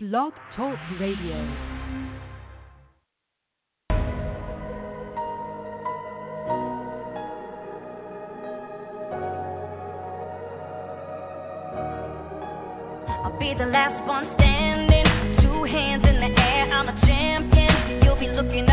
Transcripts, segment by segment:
Blog Talk Radio. I'll be the last one standing. Two hands in the air, I'm a champion. You'll be looking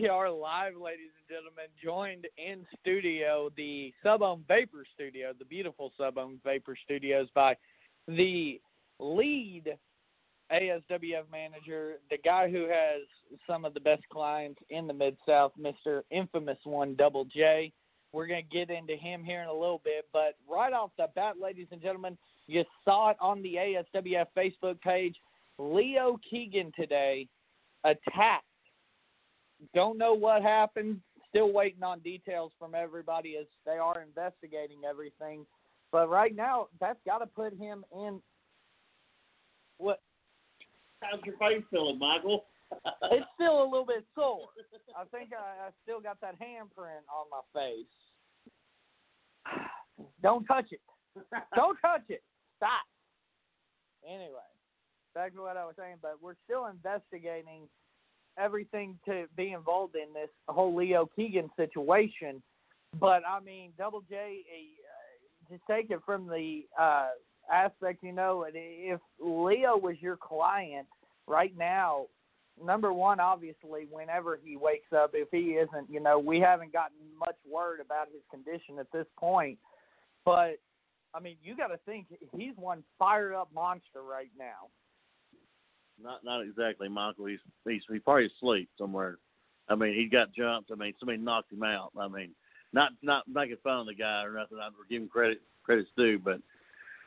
we are live, ladies and gentlemen, joined in studio, the Subone Vapor Studio, the beautiful Subone Vapor Studios, by the lead ASWF manager, the guy who has some of the best clients in the Mid South, Mr. Infamous One Double J. We're going to get into him here in a little bit, but right off the bat, ladies and gentlemen, you saw it on the ASWF Facebook page. Leo Keegan today attacked don't know what happened. Still waiting on details from everybody as they are investigating everything. But right now, that's got to put him in. What? How's your face feeling, Michael? It's still a little bit sore. I think I, I still got that handprint on my face. Don't touch it. Don't touch it. Stop. Anyway, back to what I was saying, but we're still investigating everything to be involved in this whole Leo Keegan situation. But I mean, Double J, uh, to take it from the uh, aspect, you know, if Leo was your client right now, number one, obviously, whenever he wakes up, if he isn't, you know, we haven't gotten much word about his condition at this point. But I mean, you got to think he's one fired up monster right now. Not not exactly, Michael. He's he's he probably asleep somewhere. I mean, he got jumped. I mean, somebody knocked him out. I mean, not not making fun of the guy or nothing. I'm him credit credit's due, but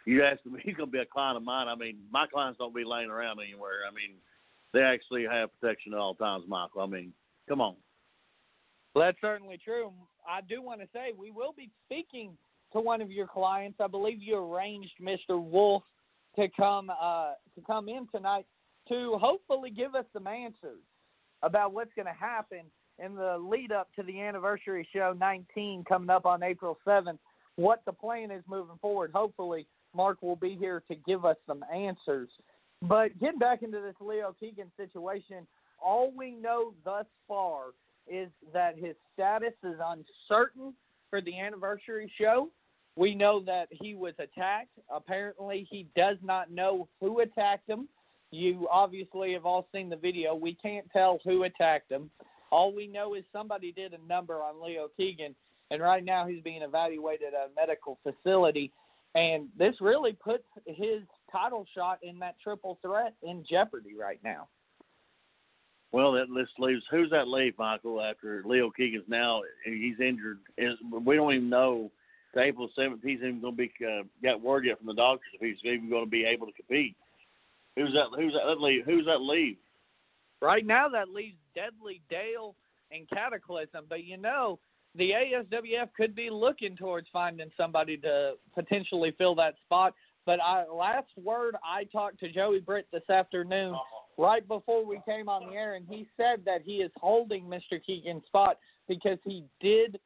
you ask him, he's gonna be a client of mine. I mean, my clients don't be laying around anywhere. I mean, they actually have protection at all times, Michael. I mean, come on. Well, that's certainly true. I do want to say we will be speaking to one of your clients. I believe you arranged Mr. Wolf to come uh, to come in tonight to hopefully give us some answers about what's going to happen in the lead up to the anniversary show 19 coming up on April 7th. What the plan is moving forward. Hopefully, Mark will be here to give us some answers. But getting back into this Leo Keegan situation, all we know thus far is that his status is uncertain for the anniversary show. We know that he was attacked. Apparently, he does not know who attacked him. You obviously have all seen the video. We can't tell who attacked him. All we know is somebody did a number on Leo Keegan, and right now he's being evaluated at a medical facility. And this really puts his title shot in that triple threat in jeopardy right now. Well, that list leaves. Who's that leave, Michael? After Leo Keegan's now he's injured. Is we don't even know. April seventh, he's even going to be uh, got word yet from the doctors if he's even going to be able to compete. Who's that? Who's that? that leave? Who's that leave? Right now, that leaves Deadly Dale and Cataclysm. But you know, the ASWF could be looking towards finding somebody to potentially fill that spot. But I, last word, I talked to Joey Britt this afternoon, uh-huh. right before we came on the air, and he said that he is holding Mr. Keegan's spot because he did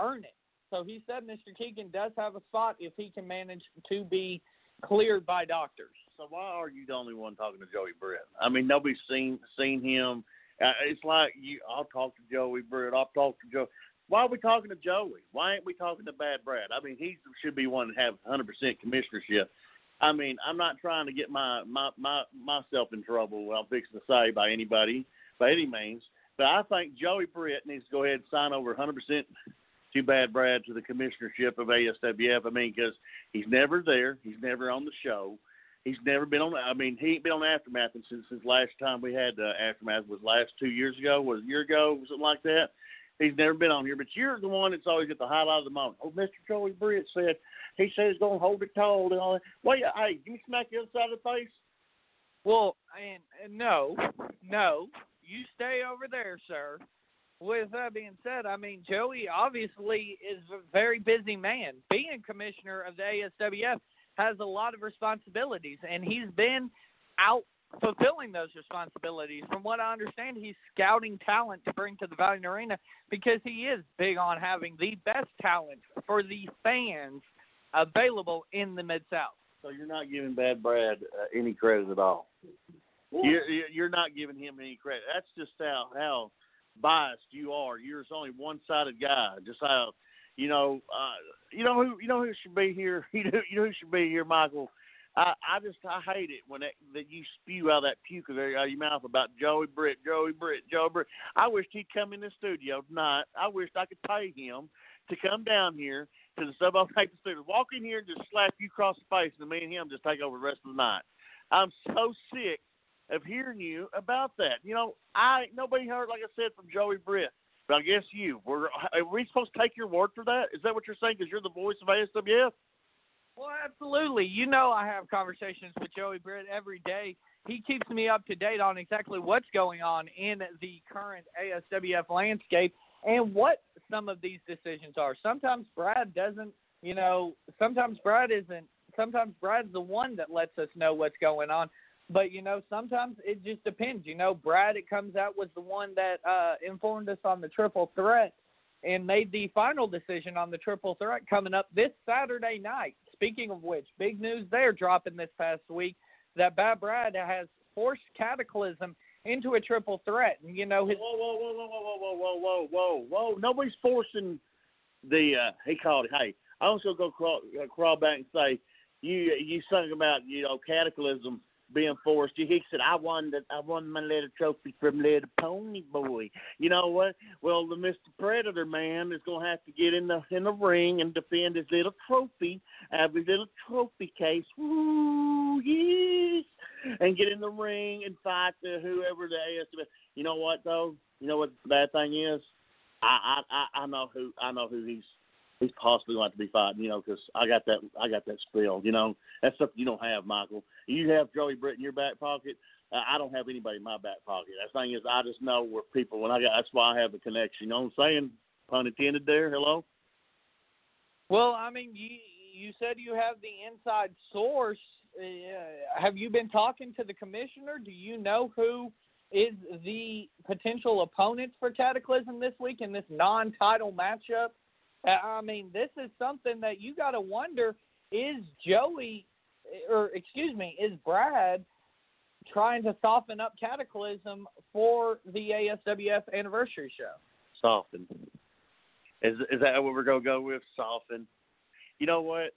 earn it. So he said Mr. Keegan does have a spot if he can manage to be cleared by doctors. So why are you the only one talking to Joey Britt? I mean, nobody's seen seen him. Uh, it's like you. I'll talk to Joey Britt. I'll talk to Joe. Why are we talking to Joey? Why ain't we talking to Bad Brad? I mean, he should be one to have 100% commissionership. I mean, I'm not trying to get my my my myself in trouble. I'm fixing to say by anybody by any means. But I think Joey Britt needs to go ahead and sign over 100% to Bad Brad to the commissionership of ASWF. I mean, because he's never there. He's never on the show. He's never been on. I mean, he ain't been on Aftermath since since last time we had uh, Aftermath was last two years ago, was a year ago, something like that. He's never been on here, but you're the one that's always at the highlight of the moment. Oh, Mr. Joey Britt said he said he's going to hold it tall and all that. Wait, hey, give me smack the other side of the face. Well, and, and no, no, you stay over there, sir. With that being said, I mean Joey obviously is a very busy man. Being commissioner of the ASWF has a lot of responsibilities, and he's been out fulfilling those responsibilities. From what I understand, he's scouting talent to bring to the Valiant Arena because he is big on having the best talent for the fans available in the Mid South. So you're not giving Bad Brad uh, any credit at all. You're you're not giving him any credit. That's just how how biased you are. You're just only one sided guy. Just how you know uh, you know who you know who should be here. You know you know who should be here, Michael. I I just I hate it when that, that you spew out that puke out of your mouth about Joey Britt, Joey Britt, Joey Britt. I wished he'd come in the studio tonight. I wished I could pay him to come down here to the sub the studio, walk in here and just slap you across the face, and me and him just take over the rest of the night. I'm so sick of hearing you about that. You know, I nobody heard like I said from Joey Britt, but I guess you. Were are we supposed to take your word for that? Is that what you're saying? Because you're the voice of ASWF. Well, absolutely. You know, I have conversations with Joey Britt every day. He keeps me up to date on exactly what's going on in the current ASWF landscape and what some of these decisions are. Sometimes Brad doesn't, you know, sometimes Brad isn't, sometimes Brad's the one that lets us know what's going on. But, you know, sometimes it just depends. You know, Brad, it comes out, was the one that uh, informed us on the triple threat and made the final decision on the triple threat coming up this Saturday night. Speaking of which, big news there dropping this past week that Bad Brad has forced Cataclysm into a triple threat. And you know his whoa whoa whoa whoa whoa whoa whoa whoa whoa whoa nobody's forcing the uh he called it hey I also go crawl uh, crawl back and say you you sung about you know cataclysm being forced. He said, "I won the I won my little trophy from little Pony Boy." You know what? Well, the Mister Predator man is to have to get in the in the ring and defend his little trophy out of his little trophy case. Woo, yes, and get in the ring and fight the whoever the ASW. You know what though? You know what the bad thing is? I I I know who I know who he's he's possibly going to be fighting, you know, because I got that I got that spilled, you know. That's something you don't have, Michael. You have Joey Britt in your back pocket. Uh, I don't have anybody in my back pocket. The thing is, I just know where people when I got. That's why I have the connection. You know what I'm saying? Pun intended. There. Hello. Well, I mean, you you said you have the inside source. Uh, have you been talking to the commissioner? Do you know who is the potential opponents for Cataclysm this week in this non-title matchup? Uh, I mean, this is something that you got to wonder: is Joey, or excuse me, is Brad trying to soften up Cataclysm for the ASWF anniversary show? Soften. Is is that what we're gonna go with? Soften. You know what?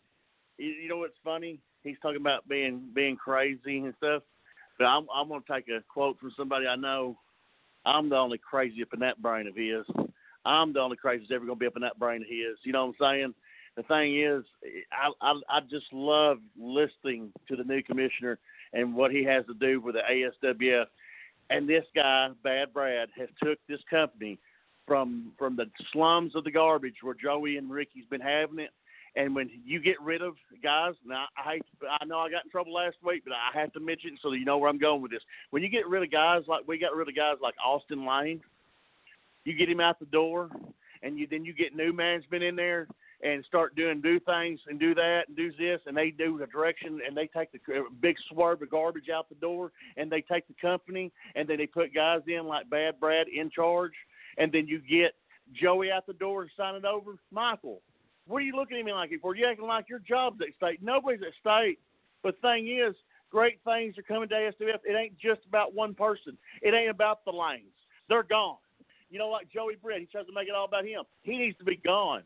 You, you know what's funny? He's talking about being being crazy and stuff. But I'm I'm gonna take a quote from somebody I know. I'm the only crazy up in that brain of his. I'm the only crazy that's ever going to be up in that brain of his. You know what I'm saying? The thing is, I, I I just love listening to the new commissioner and what he has to do with the ASWF. And this guy, Bad Brad, has took this company from from the slums of the garbage where Joey and Ricky's been having it. And when you get rid of guys, now I hate, I know I got in trouble last week, but I have to mention so you know where I'm going with this. When you get rid of guys like we got rid of guys like Austin Lane, you get him out the door, and you then you get new management in there and start doing do things and do that and do this and they do the direction and they take the big swerve of garbage out the door and they take the company and then they put guys in like Bad Brad in charge and then you get Joey out the door and sign it over. Michael, what are you looking at me like for? You acting like your job's at stake. Nobody's at stake. But the thing is, great things are coming to ASWF. It ain't just about one person. It ain't about the lanes. They're gone. You know, like Joey Britt, he tries to make it all about him. He needs to be gone.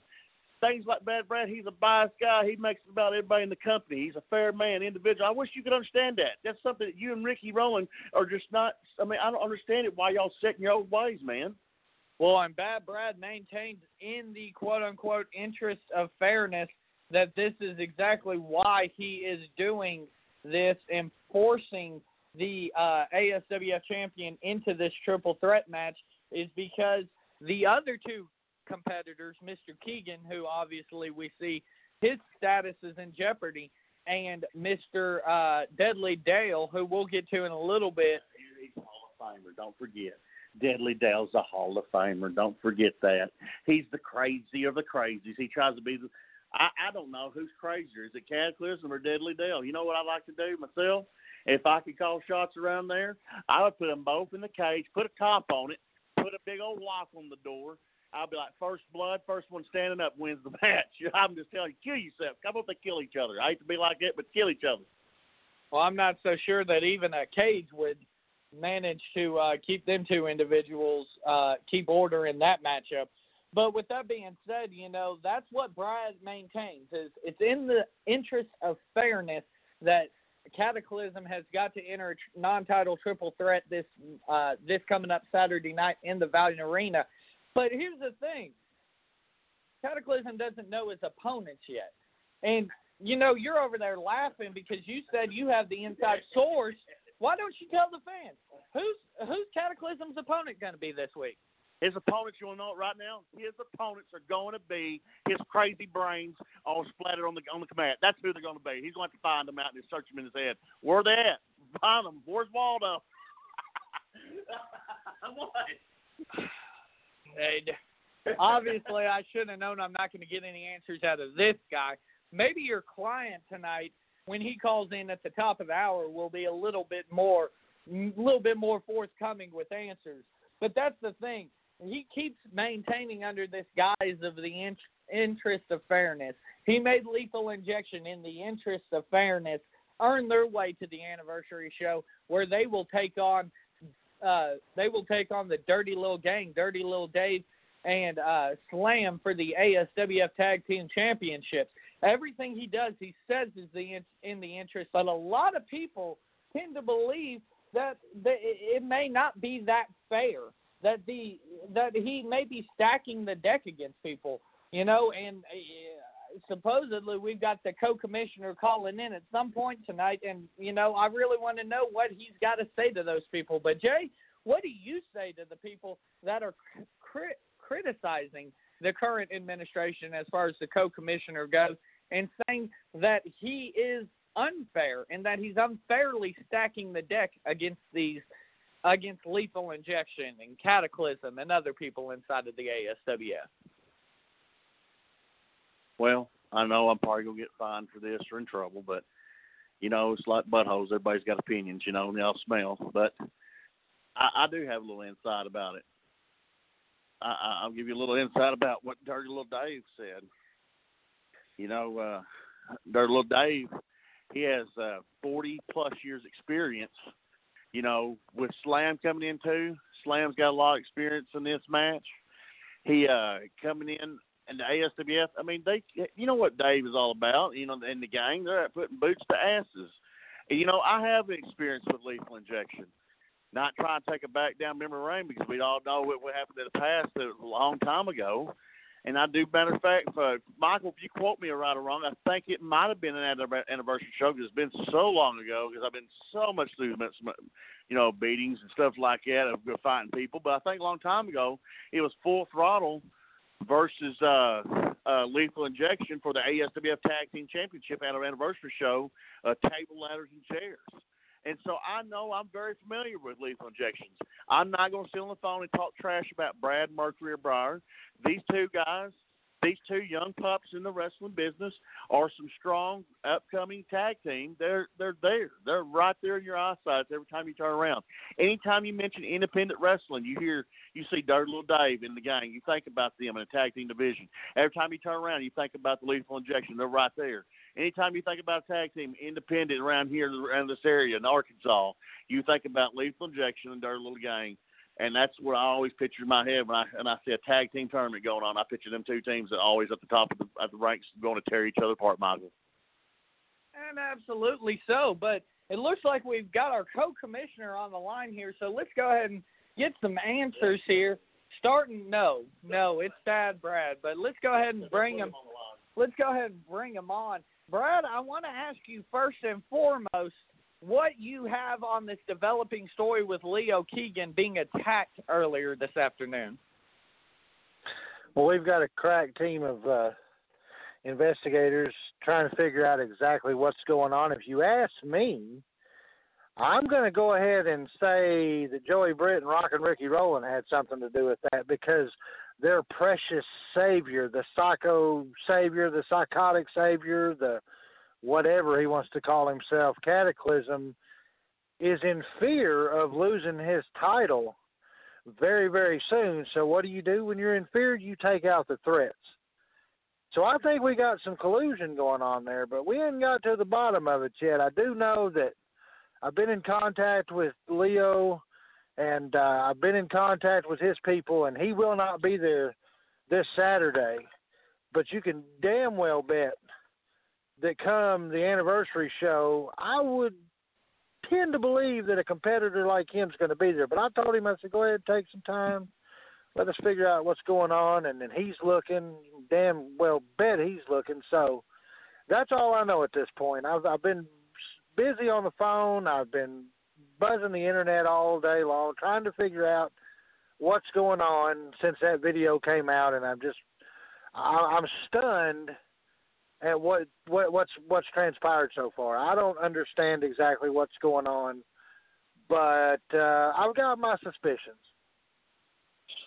things like Bad Brad, he's a biased guy. He makes it about everybody in the company. He's a fair man, individual. I wish you could understand that. That's something that you and Ricky Rowland are just not. I mean, I don't understand it. Why y'all set in your old ways, man? Well, and Bad Brad maintained in the quote unquote interest of fairness that this is exactly why he is doing this and forcing the uh, ASWF champion into this triple threat match is because the other two competitors, Mr. Keegan, who obviously we see his status is in jeopardy, and Mr. Uh, Deadly Dale, who we'll get to in a little bit. He's a Hall of Famer. Don't forget. Deadly Dale's a Hall of Famer. Don't forget that. He's the crazy of the crazies. He tries to be the. I, I don't know who's crazier. Is it Cataclysm or Deadly Dale? You know what I like to do myself? If I could call shots around there, I would put them both in the cage, put a top on it, put a big old lock on the door. I'll be like, first blood, first one standing up wins the match. I'm just telling you, kill yourself. Come on, they kill each other. I hate to be like that, but kill each other. Well, I'm not so sure that even a cage would manage to uh, keep them two individuals uh, keep order in that matchup. But with that being said, you know that's what Brad maintains is it's in the interest of fairness that Cataclysm has got to enter a non-title triple threat this uh, this coming up Saturday night in the Valiant Arena. But here's the thing: Cataclysm doesn't know his opponents yet, and you know you're over there laughing because you said you have the inside source. Why don't you tell the fans who's who's Cataclysm's opponent going to be this week? His opponents, you want to know it right now? His opponents are going to be his crazy brains all splattered on the on the command. That's who they're going to be. He's going to have to find them out and search them in his head. Where are they at? Find them. Where's Waldo? what? And obviously, I shouldn't have known I'm not going to get any answers out of this guy. Maybe your client tonight, when he calls in at the top of the hour, will be a little bit more, a little bit more forthcoming with answers. But that's the thing. He keeps maintaining under this guise of the in- interest of fairness. He made lethal injection in the interest of fairness earn their way to the anniversary show where they will take on uh, they will take on the Dirty Little Gang, Dirty Little Dave, and uh, Slam for the ASWF Tag Team Championships. Everything he does, he says is the in, in the interest, but a lot of people tend to believe that, that it may not be that fair. That the that he may be stacking the deck against people, you know, and uh, supposedly we've got the co-commissioner calling in at some point tonight, and you know I really want to know what he's got to say to those people. But Jay, what do you say to the people that are cri- criticizing the current administration as far as the co-commissioner goes, and saying that he is unfair and that he's unfairly stacking the deck against these against lethal injection and cataclysm and other people inside of the ASWF? Well, I know I'm probably gonna get fined for this or in trouble, but you know, it's like buttholes. Everybody's got opinions, you know, and they all smell. But I, I do have a little insight about it. I, I'll give you a little insight about what Dirty Little Dave said. You know, uh, Dirty Little Dave, he has uh, 40 plus years experience. You know, with Slam coming in too, Slam's got a lot of experience in this match. He uh, coming in and the ASWF. I mean, they, you know what Dave is all about. You know, and the gang, they're putting boots to asses. And, you know, I have experience with lethal injection. Not trying to take a back down memory lane because we all know what happened in the past a long time ago. And I do, matter of fact, uh, Michael, if you quote me right or wrong, I think it might have been an anniversary show because it's been so long ago because I've been so much through, you know, beatings and stuff like that of fighting people. But I think a long time ago it was full throttle versus uh, uh, lethal injection for the ASWF Tag Team Championship at our anniversary show, uh, table ladders and chairs. And so I know I'm very familiar with lethal injections. I'm not going to sit on the phone and talk trash about Brad Mercury or Briar. These two guys, these two young pups in the wrestling business, are some strong upcoming tag team. They're they're there. They're right there in your eyesight every time you turn around. Anytime you mention independent wrestling, you hear you see Dirty Little Dave in the gang. You think about them in a tag team division. Every time you turn around, you think about the lethal injection. They're right there. Anytime you think about tag team independent around here around this area in Arkansas, you think about lethal injection and Dirty Little Gang. and that's what I always picture in my head when I and I see a tag team tournament going on. I picture them two teams that are always at the top of the at the ranks going to tear each other apart, Michael. And absolutely so. But it looks like we've got our co-commissioner on the line here, so let's go ahead and get some answers here. Starting, no, no, it's Dad Brad, but let's go ahead and bring him. Let's go ahead and bring him on. Brad, I want to ask you first and foremost what you have on this developing story with Leo Keegan being attacked earlier this afternoon. Well, we've got a crack team of uh, investigators trying to figure out exactly what's going on. If you ask me, I'm going to go ahead and say that Joey Britt and Rockin' Ricky Rowland had something to do with that because their precious savior, the psycho savior, the psychotic savior, the whatever he wants to call himself, Cataclysm, is in fear of losing his title very, very soon. So, what do you do when you're in fear? You take out the threats. So, I think we got some collusion going on there, but we haven't got to the bottom of it yet. I do know that I've been in contact with Leo, and uh, I've been in contact with his people, and he will not be there this Saturday. But you can damn well bet that come the anniversary show, I would tend to believe that a competitor like him's going to be there. But I told him, I said, go ahead, take some time, let us figure out what's going on. And then he's looking, damn well bet he's looking. So that's all I know at this point. I've I've been busy on the phone. I've been buzzing the internet all day long, trying to figure out what's going on since that video came out, and I'm just I, I'm stunned at what what what's what's transpired so far. I don't understand exactly what's going on, but uh, I've got my suspicions.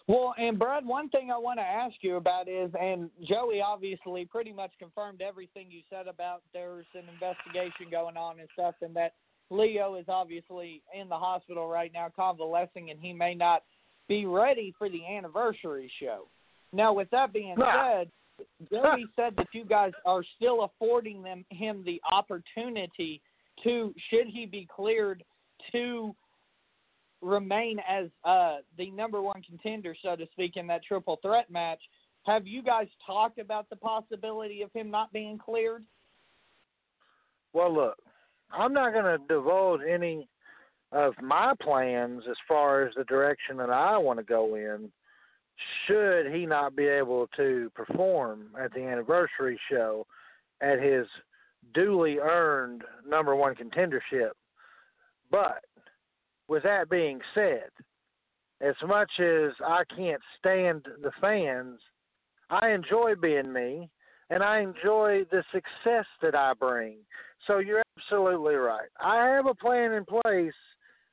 Well, and Brad, one thing I want to ask you about is, and Joey obviously pretty much confirmed everything you said about there's an investigation going on and stuff, and that Leo is obviously in the hospital right now convalescing, and he may not be ready for the anniversary show. Now, with that being said, Joey said that you guys are still affording them him the opportunity to, should he be cleared, to remain as uh, the number one contender, so to speak, in that triple threat match. Have you guys talked about the possibility of him not being cleared? Well, look, I'm not going to divulge any of my plans as far as the direction that I want to go in. Should he not be able to perform at the anniversary show at his duly earned number one contendership, but with that being said, as much as I can't stand the fans, I enjoy being me and I enjoy the success that I bring. So you're absolutely right. I have a plan in place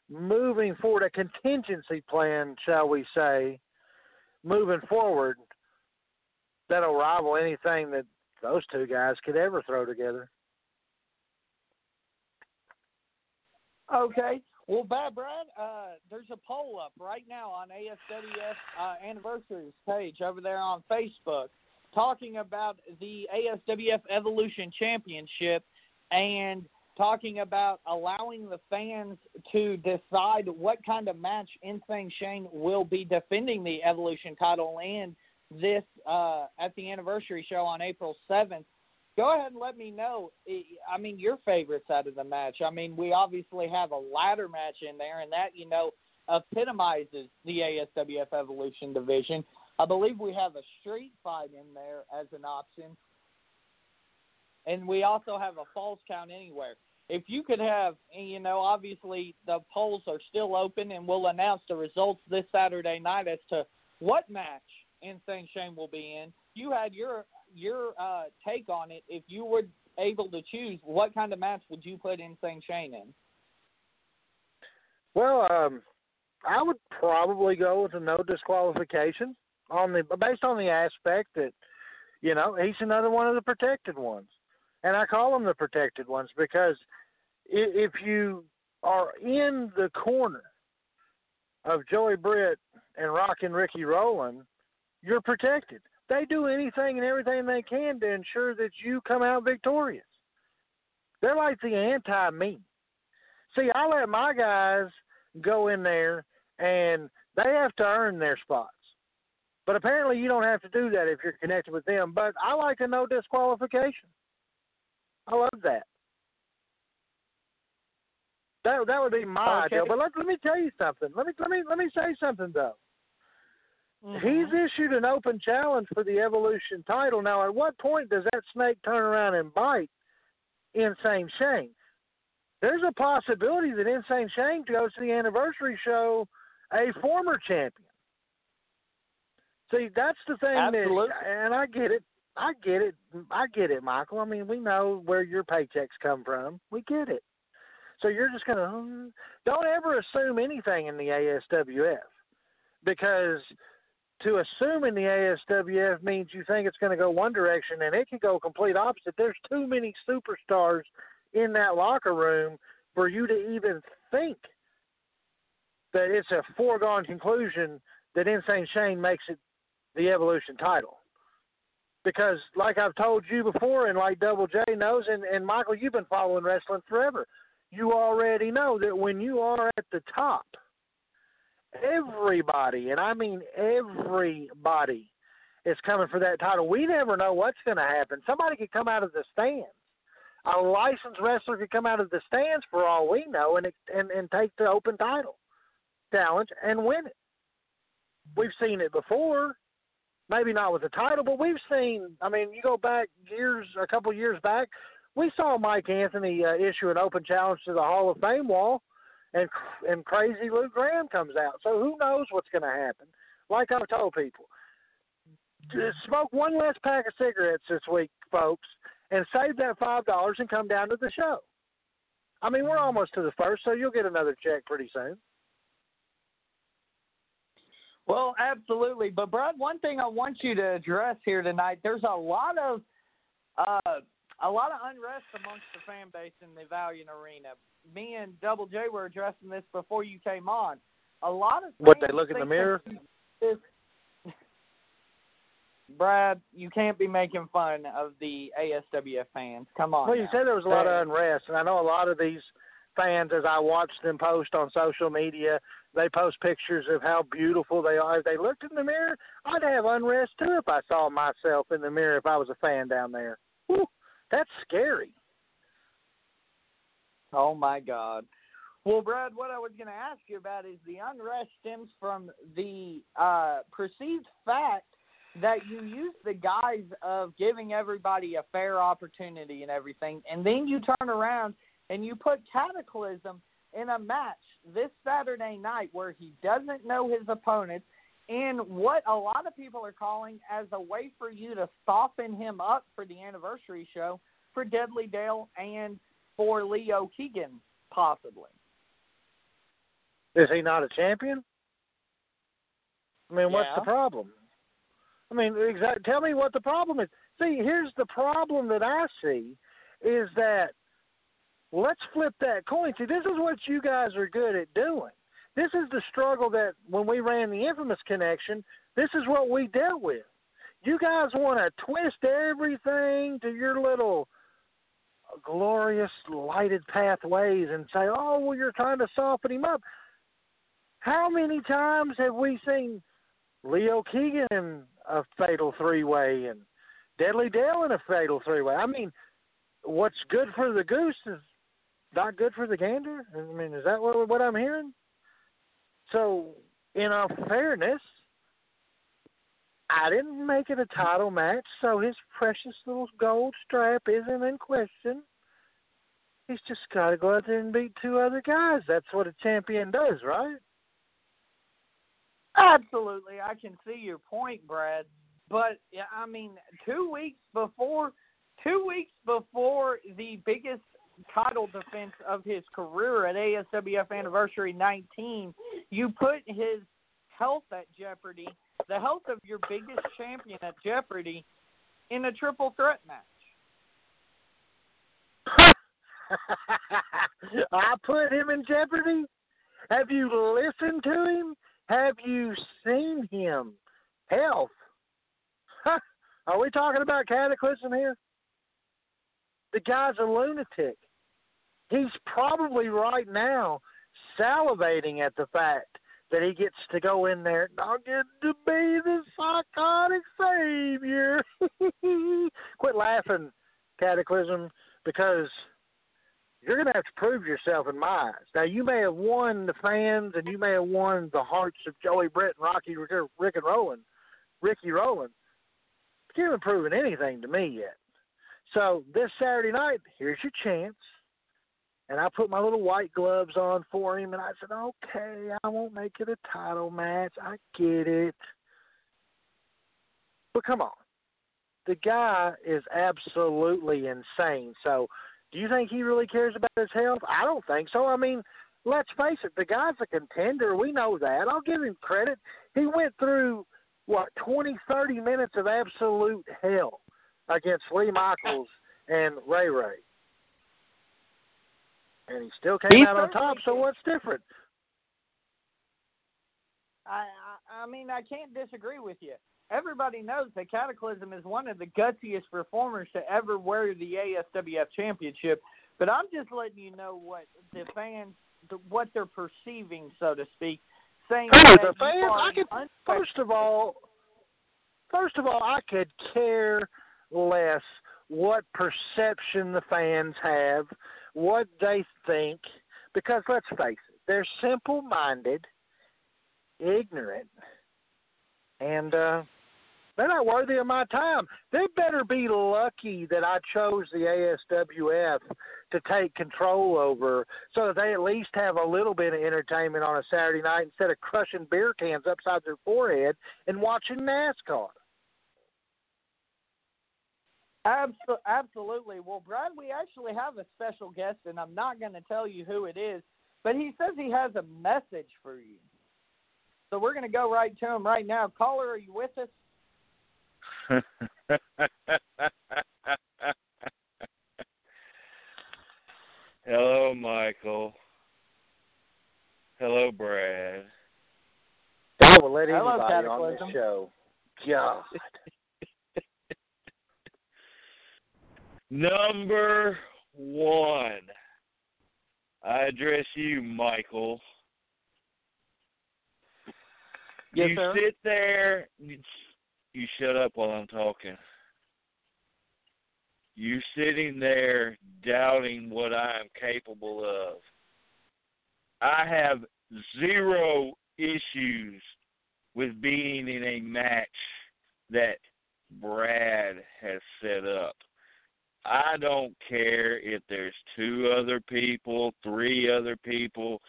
moving forward, a contingency plan, shall we say, moving forward that'll rival anything that those two guys could ever throw together. Okay. Well, Bad Brad, uh, there's a poll up right now on ASWF uh, anniversaries page over there on Facebook talking about the ASWF Evolution Championship and talking about allowing the fans to decide what kind of match Insane Shane will be defending the Evolution title in this uh, at the anniversary show on April 7th go ahead and let me know. I mean, your favorites out of the match. I mean, we obviously have a ladder match in there, and that you know epitomizes the ASWF Evolution division. I believe we have a street fight in there as an option, and we also have a falls count anywhere. If you could have, you know, obviously the polls are still open, and we'll announce the results this Saturday night as to what match Insane Shane will be in. You had your your uh, take on it. If you were able to choose, what kind of match would you put Insane Shane in? Well, um, I would probably go with a no disqualification on the based on the aspect that you know he's another one of the protected ones, and I call them the protected ones because if you are in the corner of Joey Britt and Rockin' Ricky Rowland, you're protected. They do anything and everything they can to ensure that you come out victorious. They're like the anti me. See, I let my guys go in there and They have to earn their spots. But apparently, you don't have to do that if you're connected with them. But I like to know disqualification. I love that. That that would be my Okay. But let let me tell you something. Let me let me let me say something though. Mm-hmm. He's issued an open challenge for the Evolution title. Now, at what point does that snake turn around and bite Insane Shane? There's a possibility that Insane Shane goes to the anniversary show a former champion. See, that's the thing Absolutely. that, and I get it. I get it. I get it, Michael. I mean, we know where your paychecks come from. We get it. So you're just gonna don't ever assume anything in the ASWF because to assume in the ASWF means you think it's going to go one direction and it could go complete opposite. There's too many superstars in that locker room for you to even think that it's a foregone conclusion that Insane Shane makes it the Evolution title. Because, like I've told you before, and like Double J knows, and, and Michael, you've been following wrestling forever, you already know that when you are at the top, everybody, and I mean everybody, is coming for that title. We never know what's going to happen. Somebody could come out of the stands. A licensed wrestler could come out of the stands for all we know, and and and take the open title challenge and win it. We've seen it before. Maybe not with the title, but we've seen. I mean, you go back years, a couple years back, we saw Mike Anthony uh, issue an open challenge to the Hall of Fame wall, and and crazy Lou Graham comes out. So who knows what's going to happen? Like I've told people, smoke one less pack of cigarettes this week, folks, and save that five dollars and come down to the show. I mean, we're almost to the first, so you'll get another check pretty soon. Well, absolutely. But Brad, one thing I want you to address here tonight, there's a lot of uh, a lot of unrest amongst the fan base in the Valiant Arena. Me and Double J were addressing this before you came on. A lot of What, they look in the mirror? This, Brad, you can't be making fun of the ASWF fans. Come on. Well, you now. said there was a lot of unrest, and I know a lot of these fans, as I watched them post on social media, they post pictures of how beautiful they are. If they looked in the mirror, I'd have unrest too if I saw myself in the mirror if I was a fan down there. Whew, that's scary. Oh my God. Well, Brad, what I was going to ask you about is the unrest stems from the uh, perceived fact that you use the guise of giving everybody a fair opportunity and everything, and then you turn around and you put Cataclysm in a match this Saturday night where he doesn't know his opponents, and what a lot of people are calling as a way for you to soften him up for the anniversary show for Deadly Dale and for Leo Keegan, possibly. Is he not a champion? I mean, what's the problem? I mean, exact. Tell me what the problem is. See, here's the problem that I see is that let's flip that coin. See, this is what you guys are good at doing. This is the struggle that when we ran the infamous connection, this is what we dealt with. You guys want to twist everything to your little glorious lighted pathways and say, "Oh, well, you're trying to soften him up." How many times have we seen Leo Keegan in a fatal three way and Deadly Dale in a fatal three way? I mean, what's good for the goose is not good for the gander. I mean, is that what what I'm hearing? So, in all fairness, I didn't make it a title match, so his precious little gold strap isn't in question. He's just got to go out there and beat two other guys. That's what a champion does, right? Absolutely, I can see your point, Brad. But I mean, two weeks before, two weeks before the biggest title defense of his career at ASWF Anniversary 19, you put his health at jeopardy, the health of your biggest champion at jeopardy, in a triple threat match. I put him in jeopardy. Have you listened to him? Have you seen him? Health. Are we talking about cataclysm here? The guy's a lunatic. He's probably right now salivating at the fact that he gets to go in there and I'll get to be the psychotic savior. Quit laughing, Cataclysm, because you're going to have to prove yourself in my eyes. Now, you may have won the fans and you may have won the hearts of Joey Brett and Rocky Rick and Roland, Ricky Rowland, but you haven't proven anything to me yet. So this Saturday night, here's your chance. And I put my little white gloves on for him, and I said, "Okay, I won't make it a title match. I get it, but come on, the guy is absolutely insane. So, do you think he really cares about his health? I don't think so. I mean, let's face it, the guy's a contender. We know that. I'll give him credit. He went through what twenty, thirty minutes of absolute hell against Lee Michaels and Ray Ray. And he still came He out on top, so what's different? I, I I mean I can't disagree with you. Everybody knows that Cataclysm is one of the gutsiest performers to ever wear the ASWF championship, but I'm just letting you know what the fans what they're perceiving, so to speak, saying that the fans? I could first of all first of all I could care less what perception the fans have, what they think, because let's face it, they're simple minded, ignorant, and uh they're not worthy of my time. They better be lucky that I chose the ASWF to take control over so that they at least have a little bit of entertainment on a Saturday night instead of crushing beer cans upside their forehead and watching NASCAR. Abso- absolutely. Well, Brad, we actually have a special guest, and I'm not going to tell you who it is, but he says he has a message for you. So we're going to go right to him right now. Caller, are you with us? Hello, Michael. Hello, Brad. I will let Hello, anybody on this show. God. Number one. I address you, Michael. Yes, you sir. sit there. You, you shut up while I'm talking. You sitting there doubting what I am capable of. I have zero issues with being in a match that Brad has set up. I don't care if there's two other people, three other people,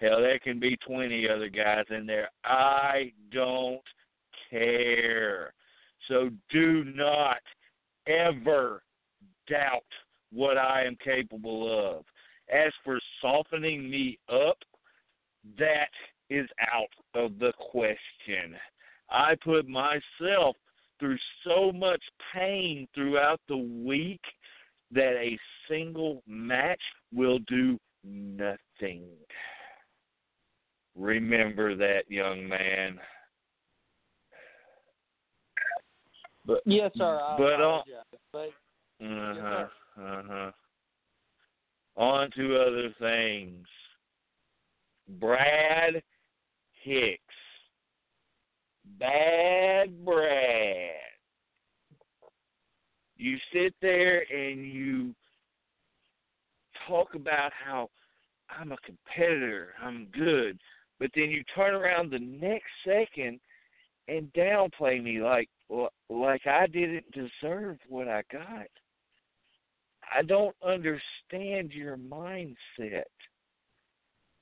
hell, there can be 20 other guys in there. I don't care. So do not ever doubt what I am capable of. As for softening me up, that is out of the question. I put myself through so much pain throughout the week that a single match will do nothing. Remember that, young man. But Yes, sir. I But, uh, but uh Yes, huh. sir. Uh huh. On to other things. Brad Hicks. Bad Brad. You sit there and you talk about how I'm a competitor, I'm good, but then you turn around the next second and downplay me like like I didn't deserve what I got. I don't understand your mindset.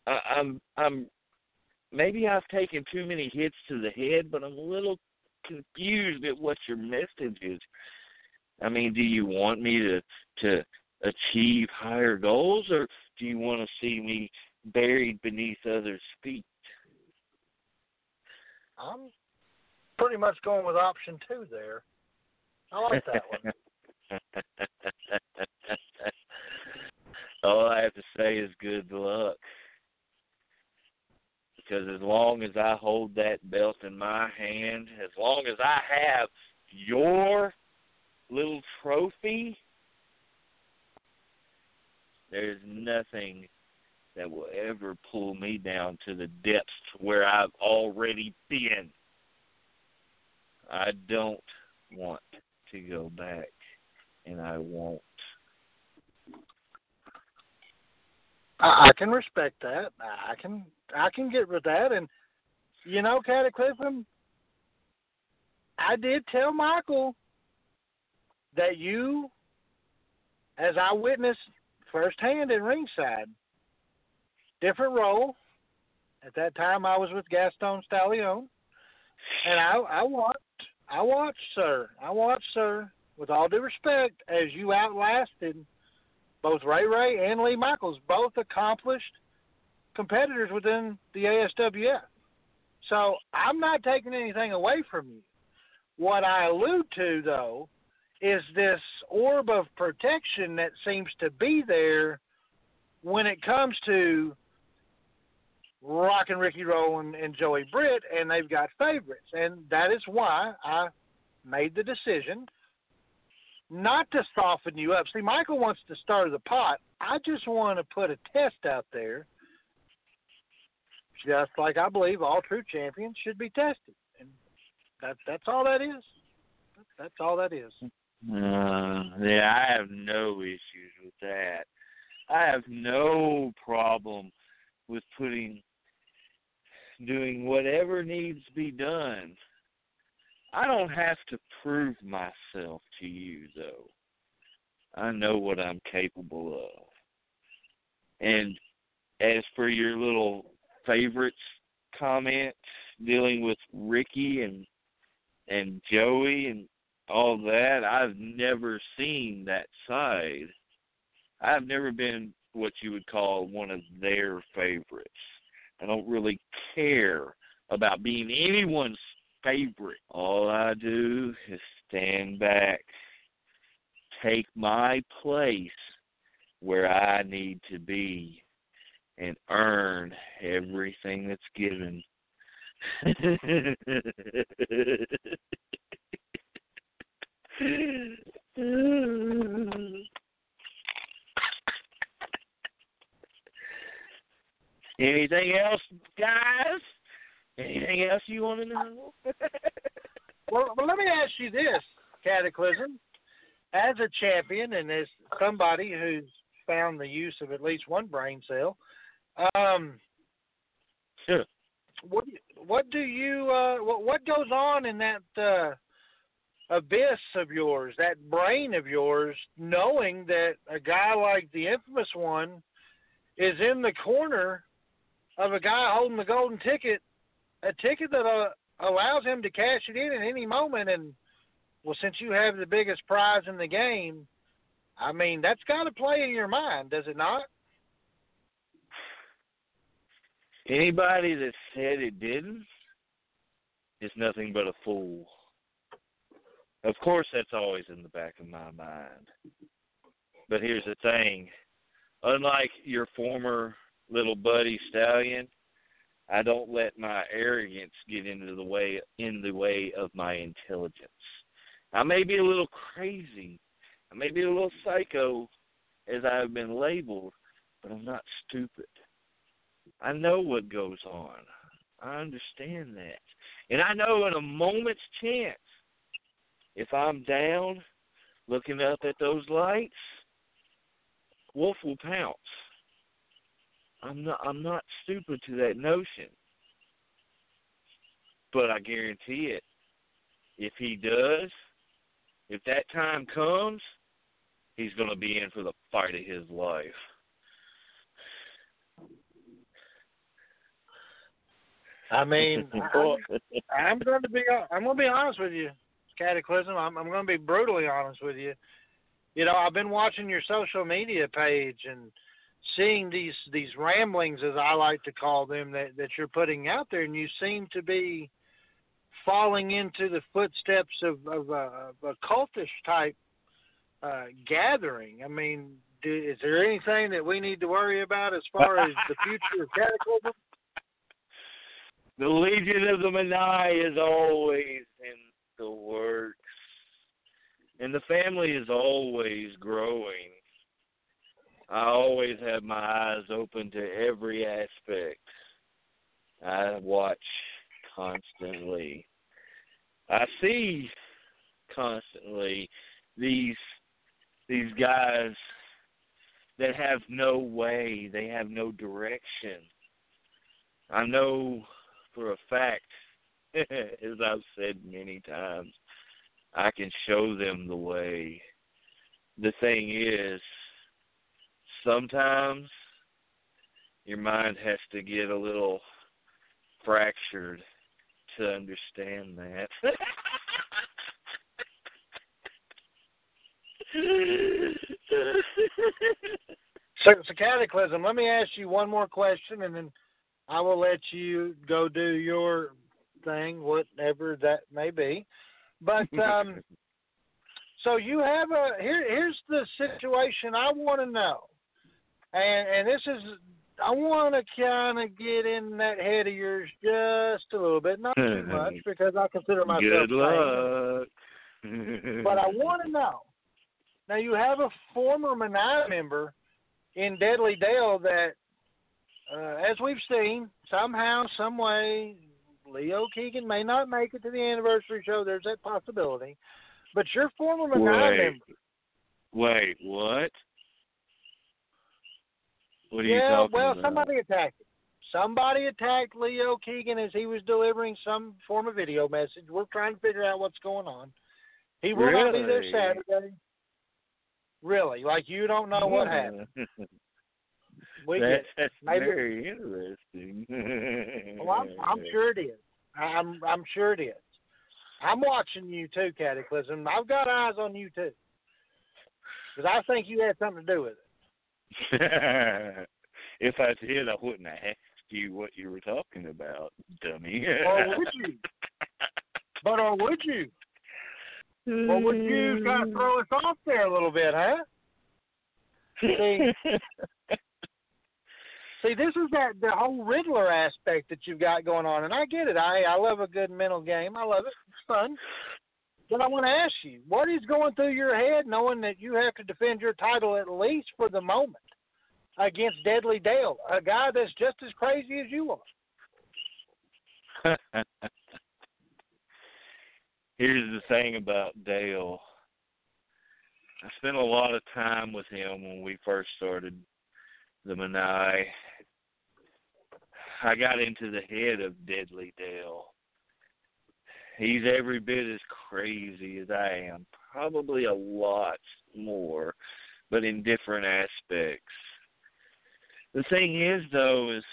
I, I'm I'm maybe I've taken too many hits to the head, but I'm a little confused at what your message is. I mean, do you want me to to achieve higher goals, or do you want to see me buried beneath others' feet? I'm pretty much going with option two there. I like that one. All I have to say is good luck. Because as long as I hold that belt in my hand, as long as I have your little trophy, there's nothing that will ever pull me down to the depths where I've already been. I don't want to go back, and I won't. I, I can respect that. I can I can get with that, and you know, Cataclysm. I did tell Michael that you, as I witnessed firsthand in ringside, different role. At that time, I was with Gaston Stallion, and I I watched I watched sir I watched sir with all due respect as you outlasted both Ray Ray and Lee Michaels, both accomplished competitors within the ASWF. So I'm not taking anything away from you. What I allude to, though, is this orb of protection that seems to be there when it comes to Rockin' Ricky Rowland and Joey Britt, and they've got favorites. And that is why I made the decision not to soften you up. See, Michael wants to stir the pot. I just want to put a test out there, just like I believe all true champions should be tested, and that that's all that is. That's all that is. Uh, yeah, I have no issues with that. I have no problem with putting doing whatever needs to be done I don't have to prove myself to you, though. I know what I'm capable of. And as for your little favorites comment dealing with Ricky and and Joey and all that, I've never seen that side. I've never been what you would call one of their favorites. I don't really care about being anyone's favorite. All I do is stand back, take my place where I need to be, and earn everything that's given. Anything else, guys? Anything else you want to know? well, well, let me ask you this, Cataclysm. As a champion and as somebody who's found the use of at least one brain cell, um, sure. What what do you uh, what what goes on in that uh, abyss of yours, that brain of yours, knowing that a guy like the infamous one is in the corner of a guy holding the golden ticket a ticket that uh, allows him to cash it in at any moment. And well, since you have the biggest prize in the game, I mean that's got to play in your mind, does it not? Anybody that said it didn't is nothing but a fool. Of course, that's always in the back of my mind. But here's the thing unlike your former little buddy Stallion, I don't let my arrogance get into the way in the way of my intelligence. I may be a little crazy, I may be a little psycho as I've been labeled, but I'm not stupid. I know what goes on. I understand that. And I know in a moment's chance, if I'm down looking up at those lights, Wolf will pounce. I'm not I'm not stupid to that notion. But I guarantee it. If he does, if that time comes, he's going to be in for the fight of his life. I mean, I'm, going to be I'm going to be honest with you, Cataclysm. I'm, I'm going to be brutally honest with you. You know, I've been watching your social media page and seeing these these ramblings, as I like to call them, that that you're putting out there, and you seem to be falling into the footsteps of, of, a, of a cultish type uh, gathering. I mean, do, is there anything that we need to worry about as far as the future of Cataclysm? The Legion of the Menai is always the works, and the family is always growing I always have my eyes open to every aspect. I watch constantly. I see constantly these these guys that have no way, they have no direction. I know for a fact, as I've said many times, I can show them the way. The thing is, sometimes your mind has to get a little fractured to understand that. So, so Cataclysm, let me ask you one more question, and then I will let you go do your thing, whatever that may be. But um, so you have a here. Here's the situation I want to know, and and this is I want to kind of get in that head of yours just a little bit, not too much because I consider myself Good luck. But I want to know. Now you have a former Menai member in Deadly Dale that, uh, as we've seen, somehow, some way, Leo Keegan may not make it to the anniversary show. There's that possibility. But your former Menai Wait. member, Wait, what? What are you yeah, talking well, about? somebody attacked him. Somebody attacked Leo Keegan as he was delivering some form of video message. We're trying to figure out what's going on. He will not be there Saturday. Really, like you don't know what happened. We That- that's very interesting. Well, I'm, I'm sure it is. I'm I'm sure it is. I'm watching you too, Cataclysm. I've got eyes on you too, because I think you had something to do with it. if I did, I wouldn't have asked you what you were talking about, dummy. Or would you? But or would you? Or would you kind of throw us off there a little bit, huh? See, see, this is that the whole Riddler aspect that you've got going on, and I get it. I I love a good mental game. I love it. It's fun. But I want to ask you, what is going through your head, knowing that you have to defend your title at least for the moment against Deadly Dale, a guy that's just as crazy as you are? Here's the thing about Dale. I spent a lot of time with him when we first started the Menai. I got into the head of Deadly Dale. He's every bit as crazy as I am, probably a lot more, but in different aspects. The thing is, though, is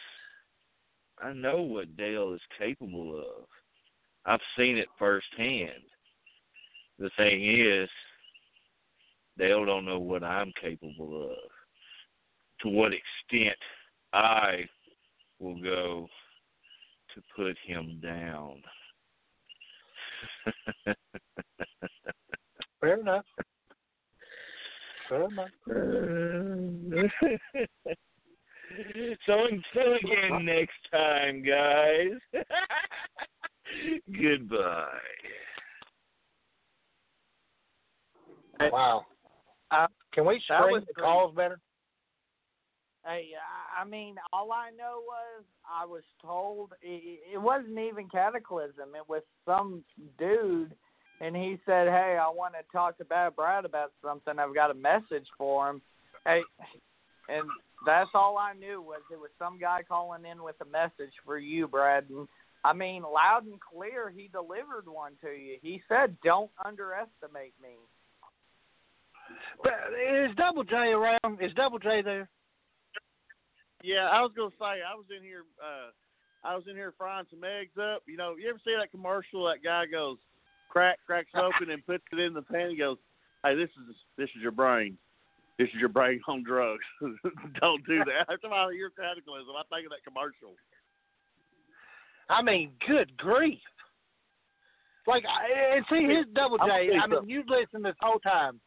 I know what Dale is capable of. I've seen it firsthand. The thing is, Dale don't know what I'm capable of. To what extent I will go to put him down. Fair enough. Fair enough. so until again next time, guys. Goodbye. Wow. Uh, Can we that screen the calls better? Hey, I- mean, all I know was I was told it, it wasn't even Cataclysm. It was some dude, and he said, "Hey, I want to talk to Bad Brad about something. I've got a message for him." Hey, and that's all I knew was it was some guy calling in with a message for you, Brad. And I mean, loud and clear, he delivered one to you. He said, "Don't underestimate me." But is Double J around? Is Double J there? Yeah, I was gonna say I was in here. uh I was in here frying some eggs up. You know, you ever see that commercial? That guy goes, crack, cracks open and puts it in the pan. He goes, "Hey, this is this is your brain. This is your brain on drugs. Don't do that." Time I hear cataclysm, I think of that commercial. I mean, good grief! Like, and see, here's Double J. I mean, you've listened this whole time.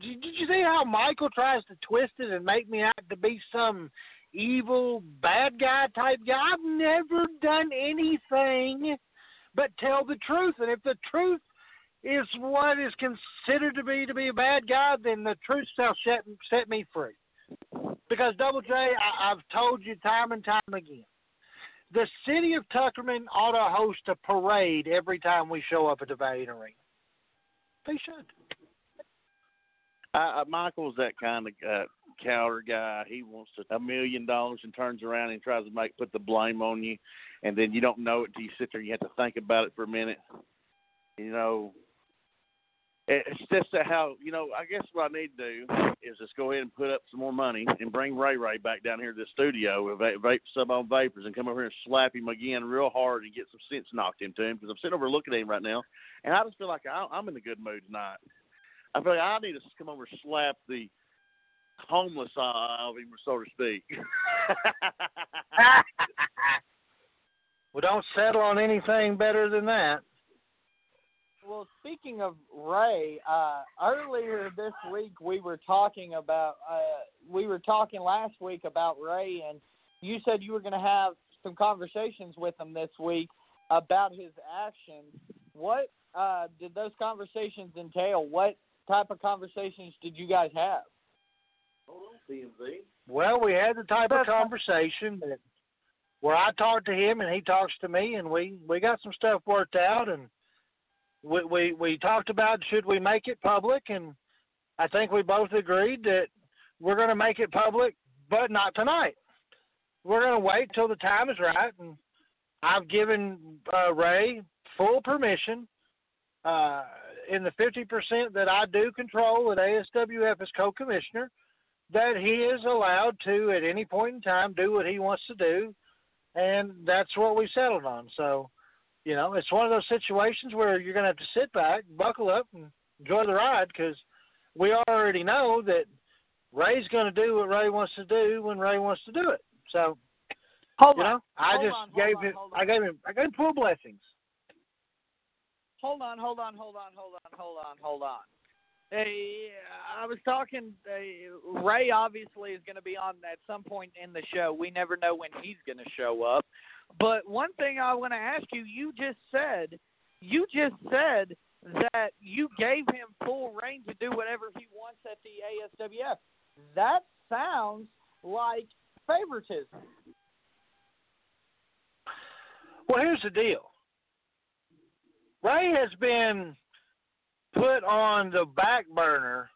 Did, did you see how Michael tries to twist it and make me out to be some evil bad guy type guy? I've never done anything but tell the truth, and if the truth is what is considered to be to be a bad guy, then the truth shall set set me free. Because Double J, I, I've told you time and time again, the city of Tuckerman ought to host a parade every time we show up at the Valiant Arena. They should. Uh, Michael's that kind of uh, counter guy. He wants a million dollars and turns around and tries to make put the blame on you, and then you don't know it until you sit there. and You have to think about it for a minute. You know, it's just how you know. I guess what I need to do is just go ahead and put up some more money and bring Ray Ray back down here to the studio with va- vape Sub Ohm Vapors and come over here and slap him again real hard and get some sense knocked into him because I'm sitting over looking at him right now, and I just feel like I, I'm in a good mood tonight. I feel like I need to come over and slap the homeless eye of him, so to speak. well, don't settle on anything better than that. Well, speaking of Ray, uh, earlier this week we were talking about uh, we were talking last week about Ray, and you said you were going to have some conversations with him this week about his actions. What uh, did those conversations entail? What type of conversations did you guys have? Well, we had the type of conversation that where I talked to him and he talks to me, and we we got some stuff worked out, and we we we talked about should we make it public, and I think we both agreed that we're going to make it public, but not tonight. We're going to wait till the time is right, and I've given uh, Ray full permission uh, in the 50% that I do control at ASWF as co-commissioner that he is allowed to at any point in time do what he wants to do, and that's what we settled on. So, you know, it's one of those situations where you're going to have to sit back, buckle up, and enjoy the ride because we already know that Ray's going to do what Ray wants to do when Ray wants to do it. So, Hold you on. know, I hold just on, gave on, him, I gave him, I gave him full blessings. Hold on, hold on, hold on, hold on, hold on, hold on. Hey, I was talking. Uh, Ray obviously is going to be on at some point in the show. We never know when he's going to show up. But one thing I want to ask you: you just said, you just said that you gave him full rein to do whatever he wants at the ASWF. That sounds like favoritism. Well, here's the deal. Ray has been put on the back burner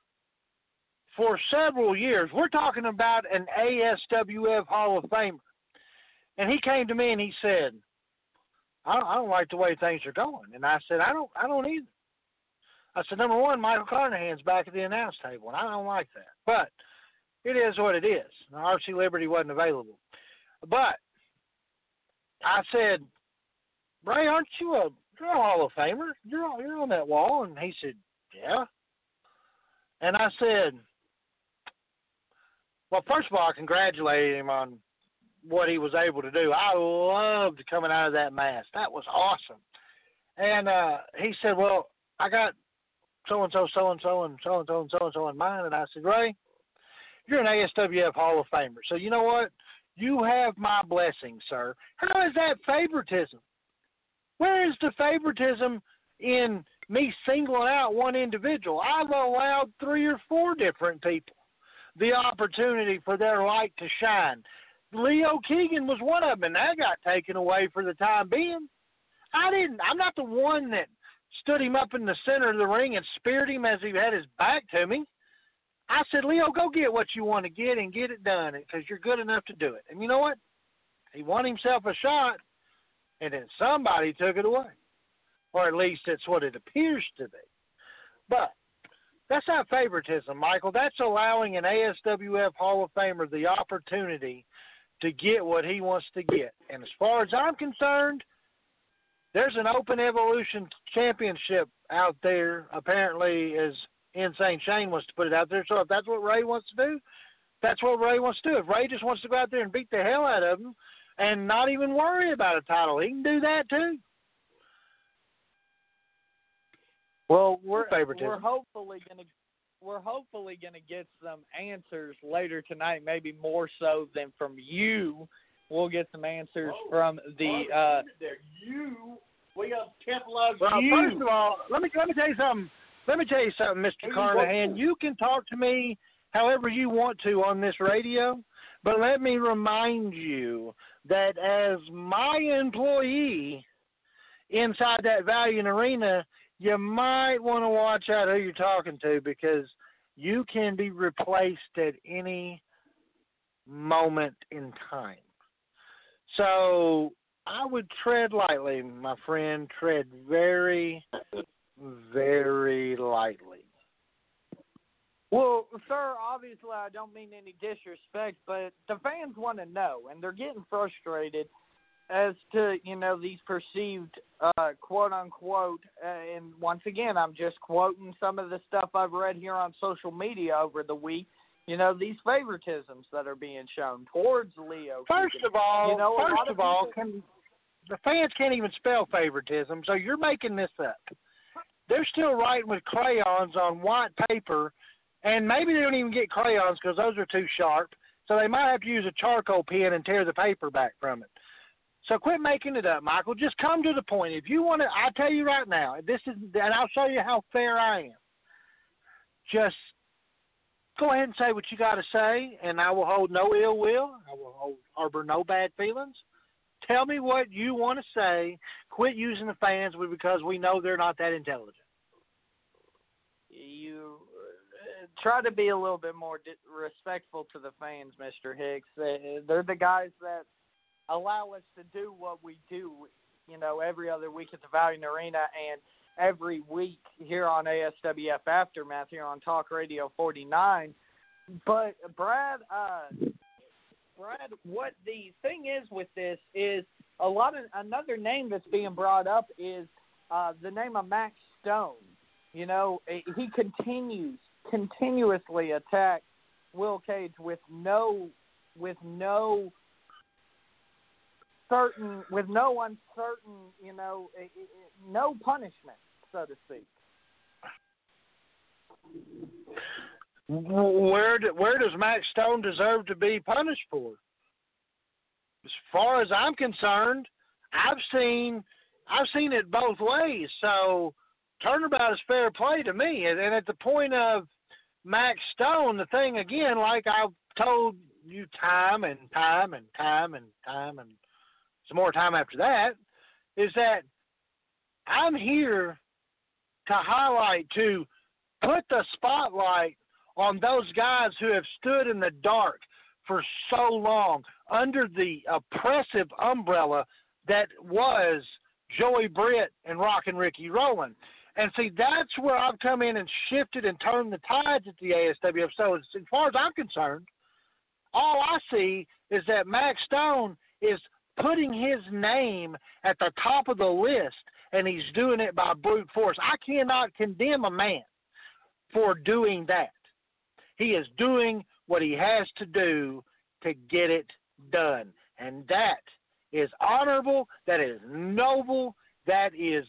for several years. We're talking about an ASWF Hall of Famer. And he came to me and he said, I don't, I don't like the way things are going. And I said, I don't I don't either. I said, number one, Michael Carnahan's back at the announce table, and I don't like that. But it is what it is. RC Liberty wasn't available. But I said, Ray, aren't you a you're a Hall of Famer? You're on, you're on that wall. And he said, Yeah. And I said, Well, first of all, I congratulated him on what he was able to do. I loved coming out of that mask. That was awesome. And uh he said, Well, I got so and so, so and so, and so and so, and so and so in mind. And I said, Ray, you're an ASWF Hall of Famer. So you know what? You have my blessing, sir. How is that favoritism? Where is the favoritism in me singling out one individual? I've allowed three or four different people the opportunity for their light to shine. Leo Keegan was one of them, and that got taken away for the time being. I didn't. I'm not the one that stood him up in the center of the ring and speared him as he had his back to me. I said, Leo, go get what you want to get and get it done because you're good enough to do it. And you know what? He won himself a shot, and then somebody took it away. Or at least that's what it appears to be. But that's not favoritism, Michael. That's allowing an ASWF Hall of Famer the opportunity to get what he wants to get. And as far as I'm concerned, there's an open evolution championship out there, apparently, as Insane Shane wants to put it out there. So if that's what Ray wants to do, that's what Ray wants to do. If Ray just wants to go out there and beat the hell out of him and not even worry about a title, he can do that too. Well, we're favoritism. we're hopefully gonna we're hopefully gonna get some answers later tonight, maybe more so than from you. We'll get some answers from the uh you. We got to capitalize Well, you. first of all, let me let me tell you something. Let me tell you something, Mr. Who you Carnahan. You can talk to me however you want to on this radio. But let me remind you that as my employee inside that Valiant Arena, you might want to watch out who you're talking to because you can be replaced at any moment in time. So I would tread lightly, my friend. Tread very, very lightly. Well, sir, obviously I don't mean any disrespect, but the fans want to know, and they're getting frustrated as to you know these perceived uh, quote unquote. Uh, and once again, I'm just quoting some of the stuff I've read here on social media over the week. You know these favoritisms that are being shown towards Leo. First Keegan. of all, you know, first of of all, can the fans can't even spell favoritism, so you're making this up. They're still writing with crayons on white paper, and maybe they don't even get crayons because those are too sharp. So they might have to use a charcoal pen and tear the paper back from it. So quit making it up, Michael. Just come to the point. If you want to, I tell you right now, this is, and I'll show you how fair I am. Just go ahead and say what you got to say, and I will hold no ill will. I will hold, harbor no bad feelings. Tell me what you want to say. Quit using the fans because we know they're not that intelligent. you try to be a little bit more respectful to the fans, Mr. Hicks. They, they're the guys that allow us to do what we do, you know, every other week at the Valiant Arena and every week here on ASWF Aftermath here on Talk Radio 49. But Brad, uh, Brad, what the thing is with this is a lot of another name that's being brought up is uh, the name of Max Stone. You know, he continues continuously attack Will Cage with no with no certain with no uncertain, you know, eh, eh, eh, no punishment, so to speak. Where do, where does Max Stone deserve to be punished for? As far as I'm concerned, I've seen I've seen it both ways. So turnabout is fair play to me. And, and at the point of Max Stone, the thing again, like I've told you time and time and time and time and some more time after that, is that I'm here to highlight, to put the spotlight on those guys who have stood in the dark for so long under the oppressive umbrella that was Joey Britt and Rockin' Ricky Rowland. And see, that's where I've come in and shifted and turned the tides at the ASWF. So as, as far as I'm concerned, all I see is that Max Stone is putting his name at the top of the list, and he's doing it by brute force. I cannot condemn a man for doing that. He is doing what he has to do to get it done. And that is honorable, that is noble, that is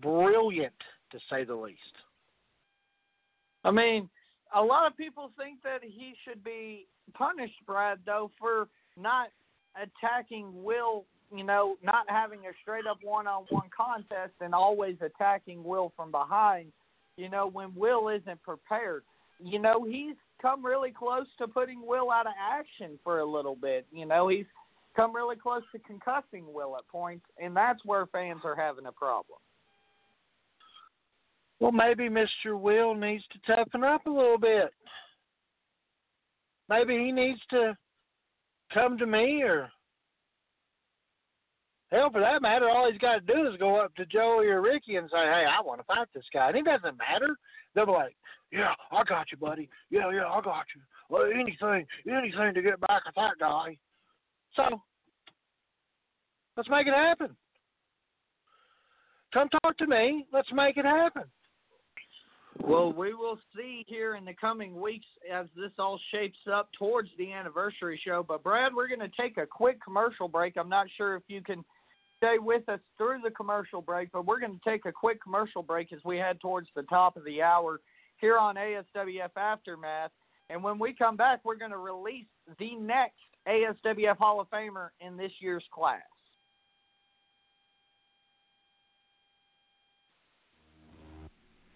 brilliant, to say the least. I mean, a lot of people think that he should be punished, Brad, though, for not attacking Will, you know, not having a straight up one on one contest and always attacking Will from behind, you know, when Will isn't prepared. You know, he's come really close to putting Will out of action for a little bit. You know, he's come really close to concussing Will at points, and that's where fans are having a problem. Well, maybe Mr. Will needs to toughen up a little bit. Maybe he needs to come to me or hell for that matter, all he's got to do is go up to Joey or Ricky and say, Hey, I want to fight this guy. And it doesn't matter. They'll be like, Yeah, I got you, buddy. Yeah, yeah, I got you. Well, anything, anything to get back at that guy. So let's make it happen. Come talk to me. Let's make it happen. Well, we will see here in the coming weeks as this all shapes up towards the anniversary show. But, Brad, we're going to take a quick commercial break. I'm not sure if you can stay with us through the commercial break, but we're going to take a quick commercial break as we head towards the top of the hour here on ASWF Aftermath. And when we come back, we're going to release the next ASWF Hall of Famer in this year's class.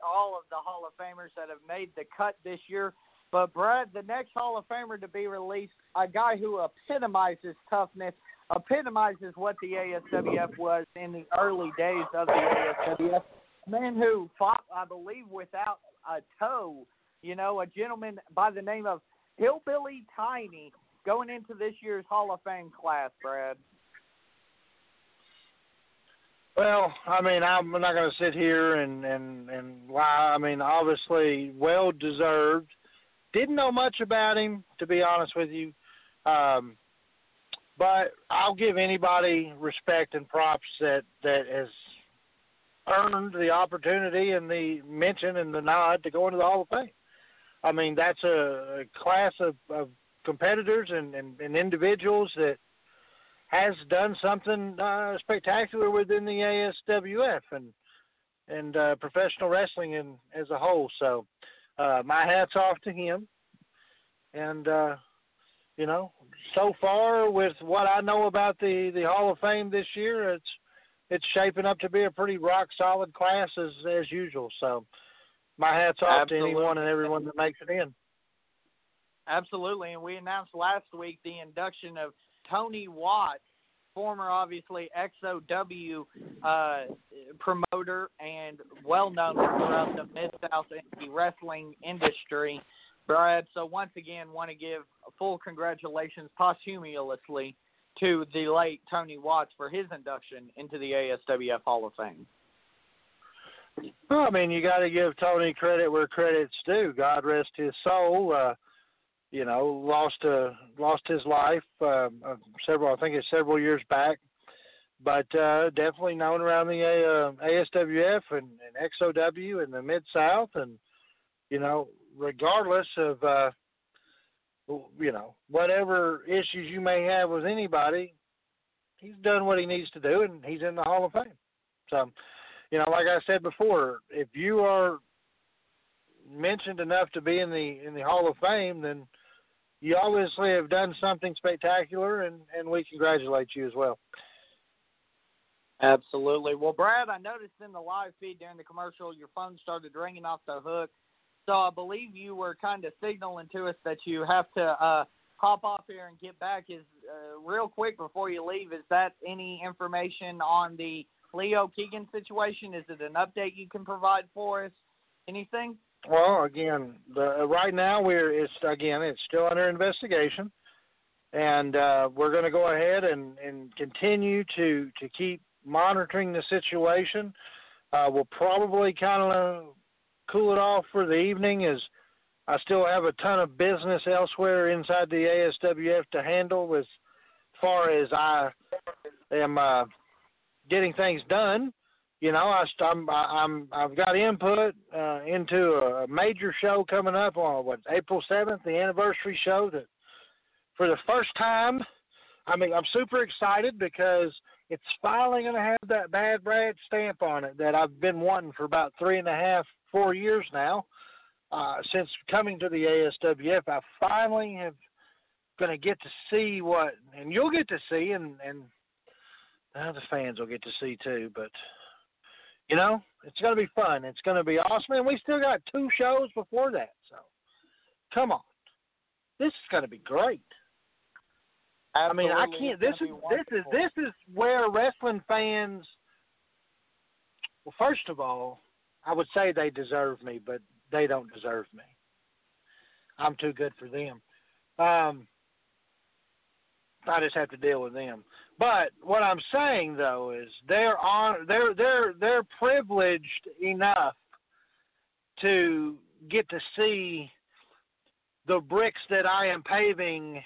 All of the Hall of Famers that have made the cut this year. But Brad, the next Hall of Famer to be released, a guy who epitomizes toughness, epitomizes what the ASWF was in the early days of the ASWF. Man who fought, I believe, without a toe. You know, a gentleman by the name of Hillbilly Tiny going into this year's Hall of Fame class, Brad. Well, I mean, I'm not going to sit here and and and lie. I mean, obviously, well deserved. Didn't know much about him, to be honest with you. Um, but I'll give anybody respect and props that that has earned the opportunity and the mention and the nod to go into the Hall of Fame. I mean, that's a, a class of, of competitors and, and, and individuals that has done something uh, spectacular within the ASWF and and uh, professional wrestling in, as a whole. So, uh, my hats off to him. And uh, you know, so far with what I know about the the Hall of Fame this year, it's it's shaping up to be a pretty rock solid class as as usual. So, my hats off Absolutely. to anyone and everyone that makes it in. Absolutely, and we announced last week the induction of Tony Watt, former obviously XOW uh, promoter and well known throughout the Mid South indie wrestling industry. Brad, so once again, want to give full congratulations posthumously to the late Tony Watts for his induction into the ASWF Hall of Fame. Well, I mean, you got to give Tony credit where credit's due. God rest his soul. Uh, you know, lost uh, lost his life uh, uh, several, I think it's several years back, but uh, definitely known around the uh, ASWF and, and XOW and the Mid South, and you know, regardless of uh, you know whatever issues you may have with anybody, he's done what he needs to do, and he's in the Hall of Fame. So, you know, like I said before, if you are mentioned enough to be in the in the Hall of Fame, then you obviously have done something spectacular, and and we congratulate you as well. Absolutely. Well, Brad, I noticed in the live feed during the commercial, your phone started ringing off the hook. So I believe you were kind of signaling to us that you have to uh, hop off here and get back. Is uh, real quick before you leave, is that any information on the Leo Keegan situation? Is it an update you can provide for us? Anything? Well, again, the, right now we're it's again it's still under investigation, and uh, we're going to go ahead and, and continue to to keep monitoring the situation. Uh, we'll probably kind of cool it off for the evening as I still have a ton of business elsewhere inside the ASWF to handle as far as I am uh, getting things done. You know, I, I'm I'm I've got input uh, into a major show coming up on what April seventh, the anniversary show. That for the first time, I mean, I'm super excited because it's finally going to have that bad Brad stamp on it that I've been wanting for about three and a half, four years now. Uh, since coming to the ASWF, I finally have going to get to see what, and you'll get to see, and and uh, the fans will get to see too. But you know, it's going to be fun. It's going to be awesome, and we still got two shows before that. So, come on, this is going to be great. Absolutely. I mean, I can't. This is this is this is where wrestling fans. Well, first of all, I would say they deserve me, but they don't deserve me. I'm too good for them. Um, I just have to deal with them. But what I'm saying though is they're on they're they're they're privileged enough to get to see the bricks that I am paving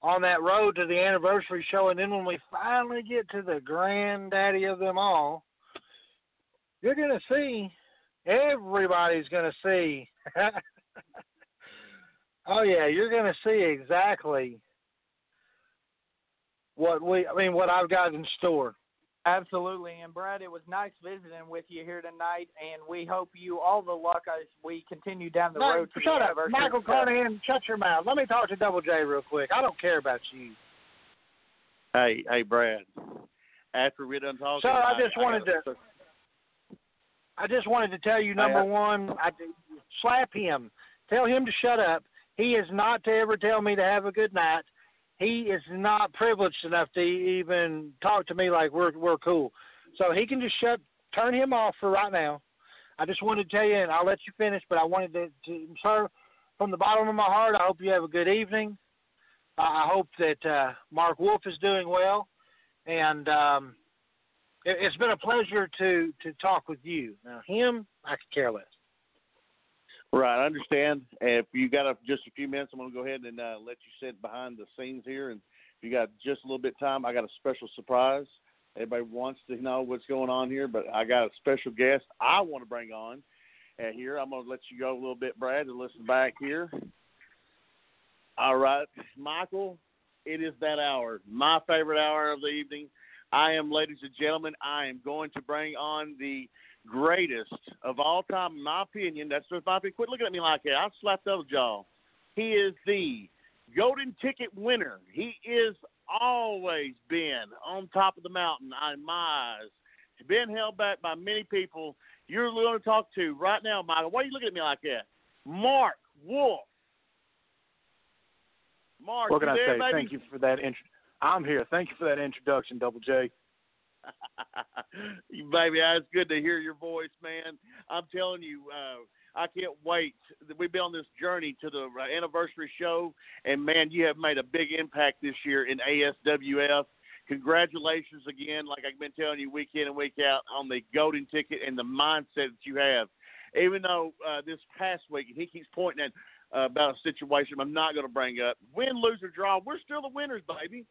on that road to the anniversary show and then when we finally get to the granddaddy of them all, you're gonna see everybody's gonna see. Oh yeah, you're gonna see exactly what we I mean what I've got in store. Absolutely, and Brad, it was nice visiting with you here tonight, and we hope you all the luck as we continue down the No, road to shut the up, anniversary. Michael show. Carnahan. Shut your mouth. Let me talk to Double J real quick. I don't care about you. Hey, hey, Brad. After we're done talking, Sir, I just wanted gotta- I just wanted to tell you number one, I slap him. Tell him to shut up. He is not to ever tell me to have a good night. He is not privileged enough to even talk to me like we're we're cool. So he can just shut turn him off for right now. I just wanted to tell you and I'll let you finish, but I wanted to, to sir, from the bottom of my heart, I hope you have a good evening. Uh, I hope that uh, Mark Wolf is doing well, and um, it, it's been a pleasure to to talk with you. Now him, I could care less. Right, I understand. If you got a, just a few minutes, I'm going to go ahead and uh, let you sit behind the scenes here. And if you got just a little bit of time, I got a special surprise. Everybody wants to know what's going on here, but I got a special guest I want to bring on uh, here. I'm going to let you go a little bit, Brad, and listen back here. All right, Michael, it is that hour, my favorite hour of the evening. I am, ladies and gentlemen, I am going to bring on the greatest of all time, in my opinion. That's just my opinion. Quit looking at me like that. I'll slap those jaw. He is the golden ticket winner. He is always been on top of the mountain in my eyes. He's been held back by many people. You're going to talk to right now, Michael. Why are you looking at me like that? Mark Wolf. Mark, What can I there, say? baby? Thank you for that. Int- I'm here. Thank you for that introduction, Double J. Baby, it's good to hear your voice, man. I'm telling you, uh, I can't wait. We've been on this journey to the uh, anniversary show, and man, you have made a big impact this year in ASWF. Congratulations again, like I've been telling you week in and week out, on the golden ticket and the mindset that you have. Even though uh, this past week he keeps pointing at uh, about a situation I'm not going to bring up, win, lose, or draw, we're still the winners, baby.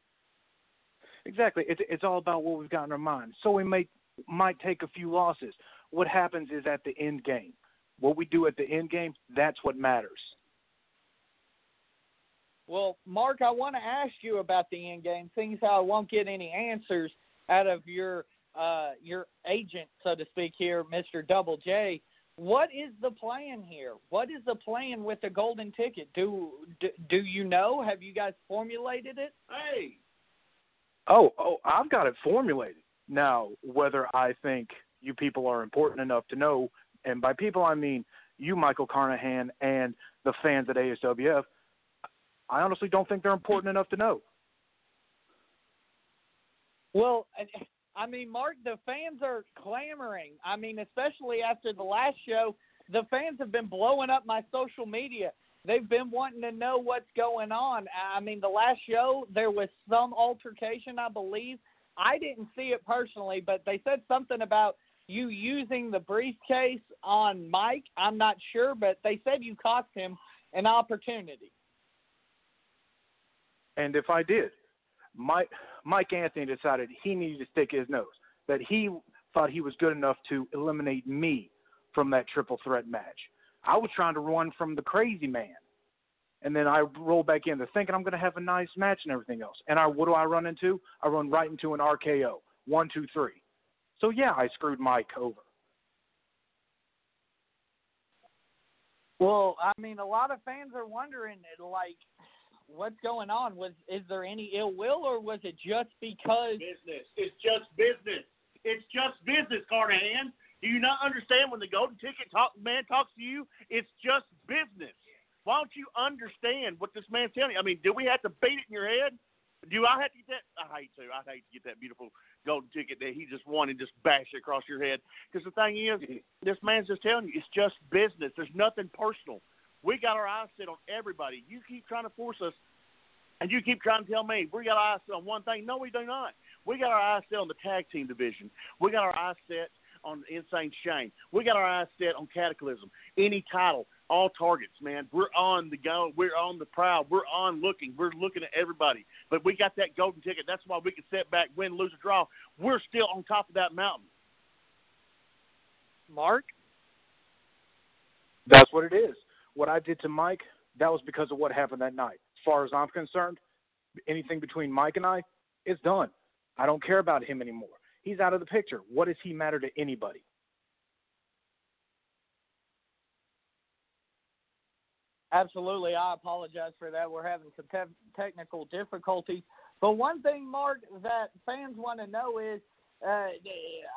Exactly. It's it's all about what we've got in our mind. So we may might take a few losses. What happens is at the end game. What we do at the end game, that's what matters. Well, Mark, I want to ask you about the end game. Things I won't get any answers out of your uh, your agent, so to speak, here, Mister Double J. what is the plan here? What is the plan with the golden ticket? Do do, do you know? Have you guys formulated it? Hey, Oh, oh, I've got it formulated. Now, whether I think you people are important enough to know, and by people I mean you, Michael Carnahan, and the fans at ASWF, I honestly don't think they're important enough to know. Well, I- I mean, Mark, the fans are clamoring. I mean, especially after the last show, the fans have been blowing up my social media. They've been wanting to know what's going on. I mean, the last show there was some altercation, I believe. I didn't see it personally, but they said something about you using the briefcase on Mike. I'm not sure, but they said you cost him an opportunity. And if I did, Mike Mike Anthony decided he needed to stick his nose. That he thought he was good enough to eliminate me from that triple threat match. I was trying to run from the crazy man. And then I roll back in there thinking I'm going to have a nice match and everything else. And I what do I run into? I run right into an RKO. One, two, three. So yeah, I screwed Mike over. Well, I mean, a lot of fans are wondering, like, what's going on? Was is there any ill will, or was it just because? business. It's just business. It's just business, Carnahan. Do you not understand when the golden ticket talk, man talks to you? It's just business. Why don't you understand what this man's telling you? I mean, do we have to beat it in your head? Do I have to get that? I hate to. I hate to get that beautiful golden ticket that he just won and just bash it across your head. Because the thing is, this man's just telling you, it's just business. There's nothing personal. We got our eyes set on everybody. You keep trying to force us, and you keep trying to tell me we got our eyes set on one thing. No, we do not. We got our eyes set on the tag team division. We got our eyes set on Insane Shane. We got our eyes set on Cataclysm. Any title, all targets, man. We're on the go. We're on the prowl. We're on looking. We're looking at everybody. But we got that golden ticket. That's why we can set back, win, lose, or draw. We're still on top of that mountain. Mark, That's what it is. What I did to Mike, that was because of what happened that night. As far as I'm concerned, anything between Mike and I, it's done. I don't care about him anymore. He's out of the picture. What does he matter to anybody? absolutely. I apologize for that. We're having some te- technical difficulties. But one thing, Mark, that fans want to know is, uh,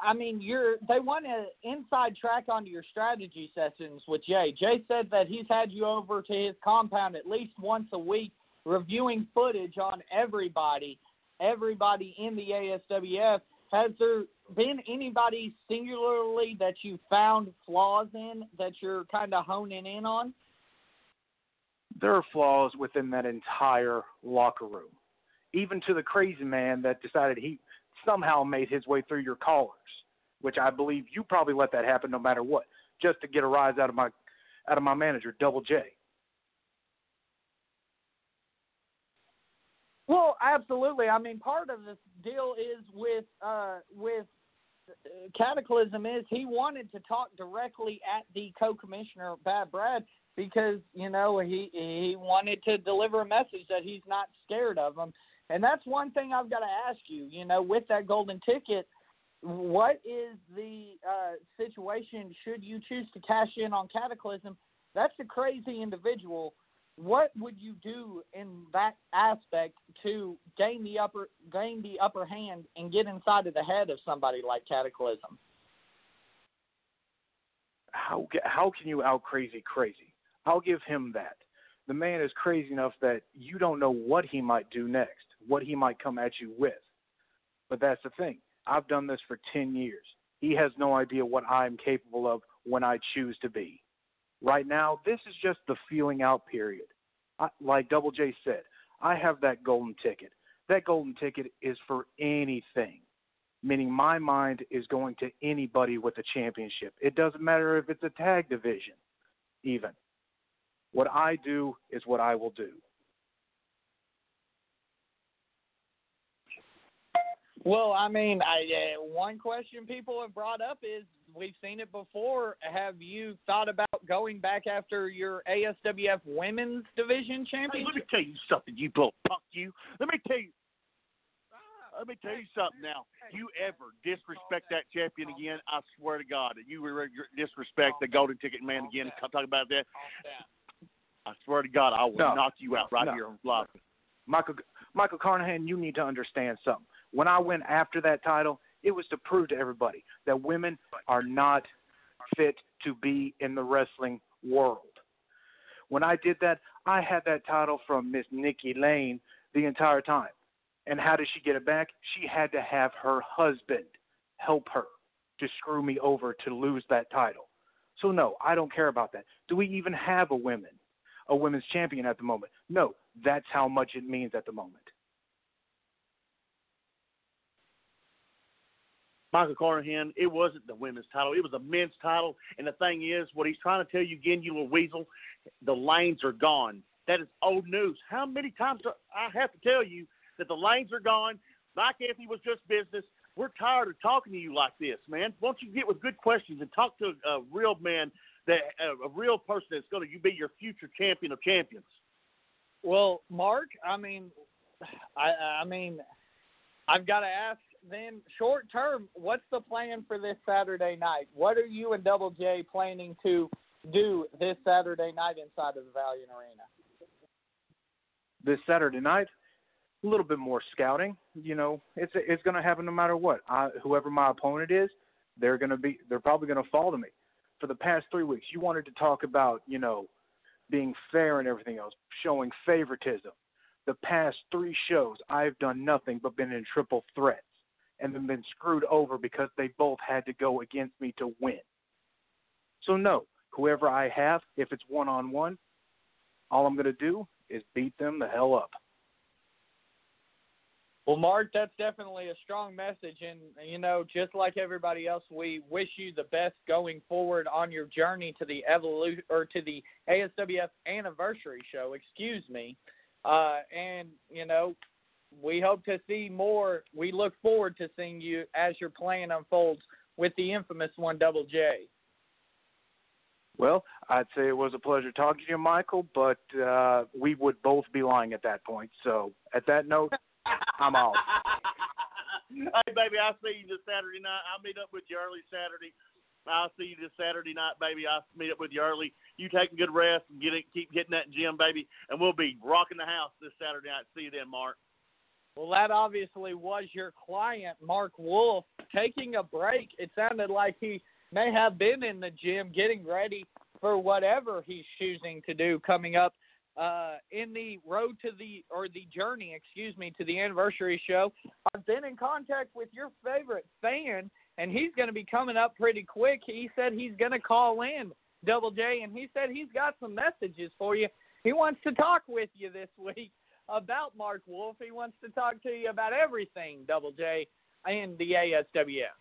I mean, you're they want an inside track onto your strategy sessions with Jay. Jay said that he's had you over to his compound at least once a week, reviewing footage on everybody, everybody in the ASWF. Has there been anybody singularly that you found flaws in that you're kind of honing in on? There are flaws within that entire locker room, even to the crazy man that decided he somehow made his way through your callers, which I believe you probably let that happen no matter what, just to get a rise out of my out of my manager, Double J. Well, absolutely. I mean, part of this deal is with uh, with uh, Cataclysm is he wanted to talk directly at the co-commissioner Bad Brad because you know he he wanted to deliver a message that he's not scared of him, and that's one thing I've got to ask you. You know, with that golden ticket, what is the uh, situation should you choose to cash in on Cataclysm? That's a crazy individual what would you do in that aspect to gain the upper gain the upper hand and get inside of the head of somebody like Cataclysm? How how can you out crazy crazy? I'll give him that. The man is crazy enough that you don't know what he might do next, what he might come at you with. But that's the thing. I've done this for 10 years. He has no idea what I'm capable of when I choose to be. Right now, this is just the feeling out period. Like Double J said, I have that golden ticket. That golden ticket is for anything, meaning my mind is going to anybody with a championship. It doesn't matter if it's a tag division, even. What I do is what I will do. Well, I mean, I, uh, one question people have brought up is we've seen it before. Have you thought about going back after your ASWF Women's Division Hey, let me tell you something, you little punk, you. Let me tell you. Let me tell you something now. You ever disrespect that champion again? I swear to God, that you re- disrespect the golden ticket man again. Talk about that. I swear to God, I will No. knock you out right No. here on live. Michael Michael Carnahan, you need to understand something. When I went after that title, it was to prove to everybody that women are not fit to be in the wrestling world. When I did that, I had that title from Miss Nikki Lane the entire time. And how did she get it back? She had to have her husband help her to screw me over to lose that title. So no, I don't care about that. Do we even have a women, a women's champion at the moment? No, that's how much it means at the moment. Michael Carnahan, it wasn't the women's title. It was a men's title. And the thing is, what he's trying to tell you again, you little weasel, the lanes are gone. That is old news. How many times do I have to tell you that the lanes are gone? Mike Anthony was just business. We're tired of talking to you like this, man. Won't you get with good questions and talk to a, real man, that a real person that's going to be your future champion of champions? Well, Mark, I mean, I I mean, I've got to ask then short term, what's the plan for this Saturday night? What are you and Double J planning to do this Saturday night inside of the Valiant Arena? this Saturday night, a little bit more scouting. You know, it's it's going to happen no matter what. I, whoever my opponent is, they're going to be they're probably going to fall to me. For the past three weeks, you wanted to talk about you know being fair and everything else, showing favoritism. The past three shows, I've done nothing but been in triple threats and then been screwed over because they both had to go against me to win. So no, whoever I have, if it's one on one, all I'm going to do is beat them the hell up. Well, Mark, that's definitely a strong message, and you know, just like everybody else, we wish you the best going forward on your journey to the evolution or to the ASWF anniversary show. Excuse me, uh, and you know, we hope to see more. We look forward to seeing you as your plan unfolds with the infamous one, Double J. Well, I'd say it was a pleasure talking to you, Michael, but uh, we would both be lying at that point. So, at that note, I'm out. hey, baby, I'll see you this Saturday night. I'll meet up with you early Saturday. I'll see you this Saturday night, baby. I'll meet up with you early. You take a good rest and get it, keep hitting that gym, baby, and we'll be rocking the house this Saturday night. See you then, Mark. Well, that obviously was your client, Mark Wolf, taking a break. It sounded like he may have been in the gym getting ready for whatever he's choosing to do coming up uh, in the road to the or the journey, excuse me, to the anniversary show. I've been in contact with your favorite fan, and he's going to be coming up pretty quick. He said he's going to call in Double J, and he said he's got some messages for you. He wants to talk with you this week about Mark Wolf. He wants to talk to you about everything Double J and the ASWF.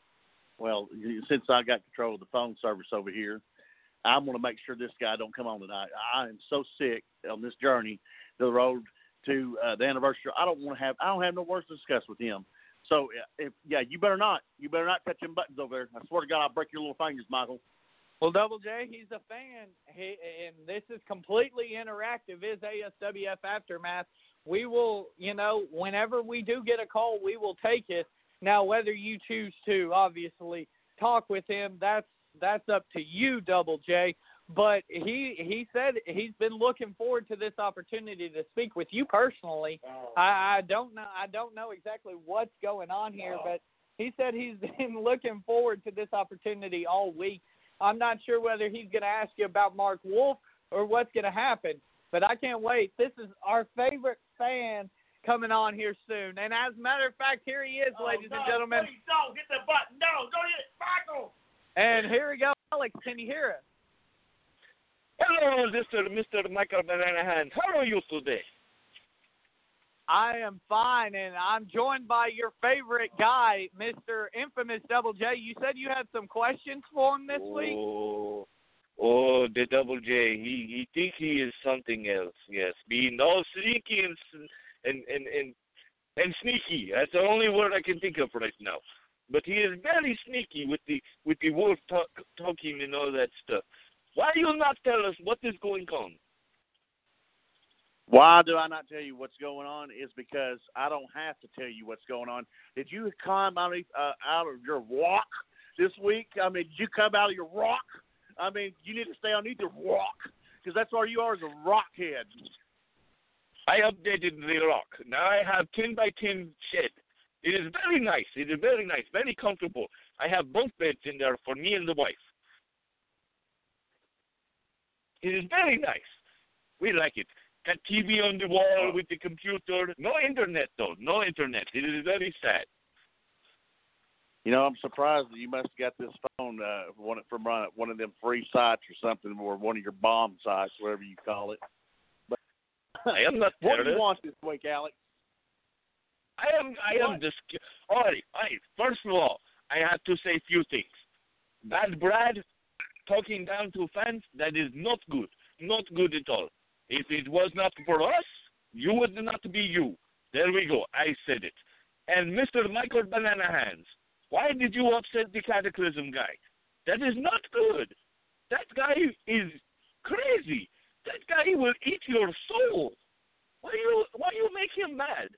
Well, since I got control of the phone service over here, I'm going to make sure this guy don't come on tonight. I am so sick on this journey, the road to uh, the anniversary. I don't want to have. I don't have no words to discuss with him. So, if yeah, you better not. You better not touch them buttons over there. I swear to God, I'll break your little fingers, Michael. Well, Double J, he's a fan, he, and this is completely interactive. Is ASWF Aftermath? We will, you know, whenever we do get a call, we will take it. Now, whether you choose to obviously talk with him, that's that's up to you, Double J. But he he said he's been looking forward to this opportunity to speak with you personally. Oh. I, I don't know I don't know exactly what's going on here, oh. but he said he's been looking forward to this opportunity all week. I'm not sure whether he's going to ask you about Mark Wolf or what's going to happen, but I can't wait. This is our favorite fan coming on here soon. And as a matter of fact, here he is, oh, ladies oh, no, and gentlemen. Please don't hit the button. No, don't hit it, Michael. And here we go. Alex, can you hear us? Hello, Mr. Mr. Michael Bananahan. How are you today? I am fine, and I'm joined by your favorite guy, Mr. Infamous Double J. You said you had some questions for him this week? Oh, Oh, the Double J. He he thinks he is something else. Yes, being all sneaky and and and and and sneaky. That's the only word I can think of right now. But he is very sneaky with the with the wolf talk, talking and all that stuff. Why you not tell us what is going on? Why do I not tell you what's going on? Is because I don't have to tell you what's going on. Did you climb out of, uh, out of your rock this week? I mean, did you come out of your rock? I mean, you need to stay underneath your rock because that's all you are is a rock head. I updated the rock. Now I have 10 by 10 shed. It is very nice. It is very nice, very comfortable. I have both beds in there for me and the wife. It is very nice. We like it. Got TV on the wall oh. with the computer. No internet though. No internet. It is very sad. You know, I'm surprised that you must have got this phone uh, one from uh, one of them free sites or something, or one of your bomb sites, whatever you call it. But I am not what do you want this week, Alex? I am I am just all right, all right. First of all, I have to say a few things. Bad Brad talking down to fans, that is not good. Not good at all. If it was not for us, you would not be you. There we go. I said it. And Mr. Michael Banana Hands, why did you upset the Cataclysm guy? That is not good. That guy is crazy. That guy will eat your soul. Why you why you make him mad?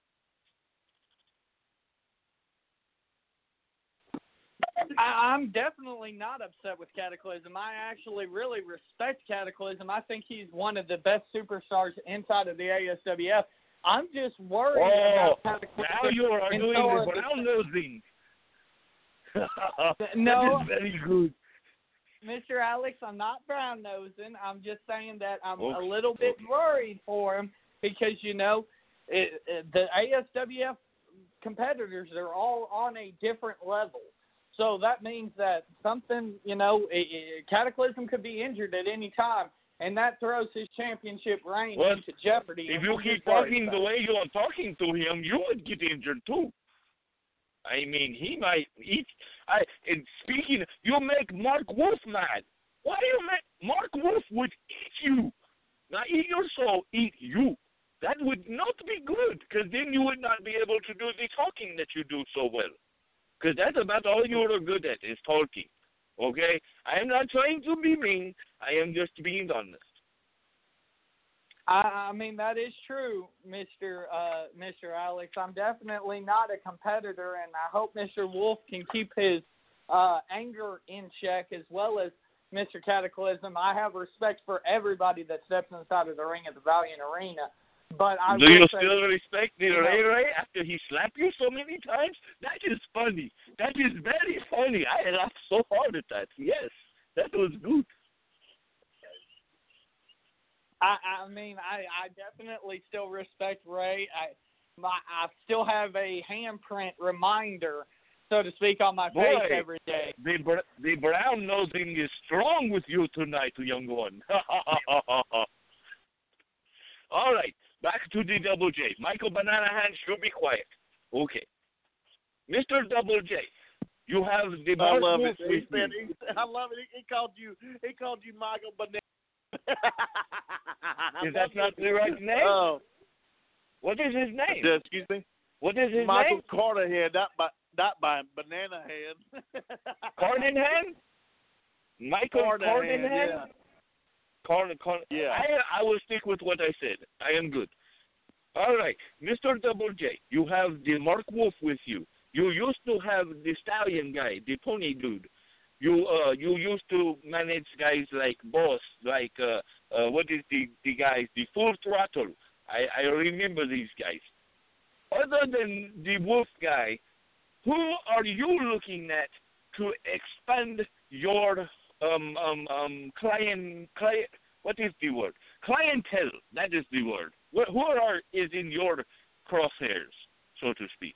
I, I'm definitely not upset with Cataclysm. I actually really respect Cataclysm. I think he's one of the best superstars inside of the ASWF. I'm just worried Oh, about Cataclysm. now you are doing so are brown nosing. No. very good. Mr. Alex, I'm not brown nosing. I'm just saying that I'm a little bit okay. worried for him because you know it, it, the ASWF competitors are all on a different level. So that means that something, you know, i Cataclysm could be injured at any time, and that throws his championship reign Well, into jeopardy. If you keep talking the way you are talking to him, you would get injured too. I mean, he might eat. I and speaking, you'll make Mark Wolf mad. Why do you make Mark Wolf would eat you? Not eat your soul, eat you. That would not be good, because then you would not be able to do the talking that you do so well. Because that's about all you are good at is talking. Okay? I am not trying to be mean. I am just being honest. I, I mean that is true, Mister uh, Mister Alex. I'm definitely not a competitor, and I hope Mister Wolf can keep his uh, anger in check as well as Mister Cataclysm. I have respect for everybody that steps inside of the ring at the Valiant Arena, but I Do you say, still respect the you know- Ray Ray after he slapped you so many times? That is funny. That is very funny. I laughed so hard at that. Yes, that was good. I, I mean, I, I definitely still respect Ray. I, my, I still have a handprint reminder, so to speak, on my Boy. face every day. The br- the brown nosing is strong with you tonight, young one. All right, back to the Double J. Michael Banana Hand should be quiet. Okay, Mister Double J, you have the I Mark love Wolf it. He said, he, I love it. He, he called you. He called you Michael Banana. Is that not the right name? Oh, What is his name? uh, excuse me. What is his Michael name? Carter head, not by not by banana head. Cardenham? Michael Carter Cardenham? head, yeah. Carden, Carden. Yeah. I, I will stick with what I said. I am good. All right, Mr. Double J, you have the Mark Wolf with you. You used to have the stallion guy, the pony dude. You uh you used to manage guys like Boss, like uh, uh what is the the guys, the Full Throttle. I I remember these guys. Other than the Wolf guy, who are you looking at to expand your um um um client client what is the word clientele that is the word who are is in your crosshairs so to speak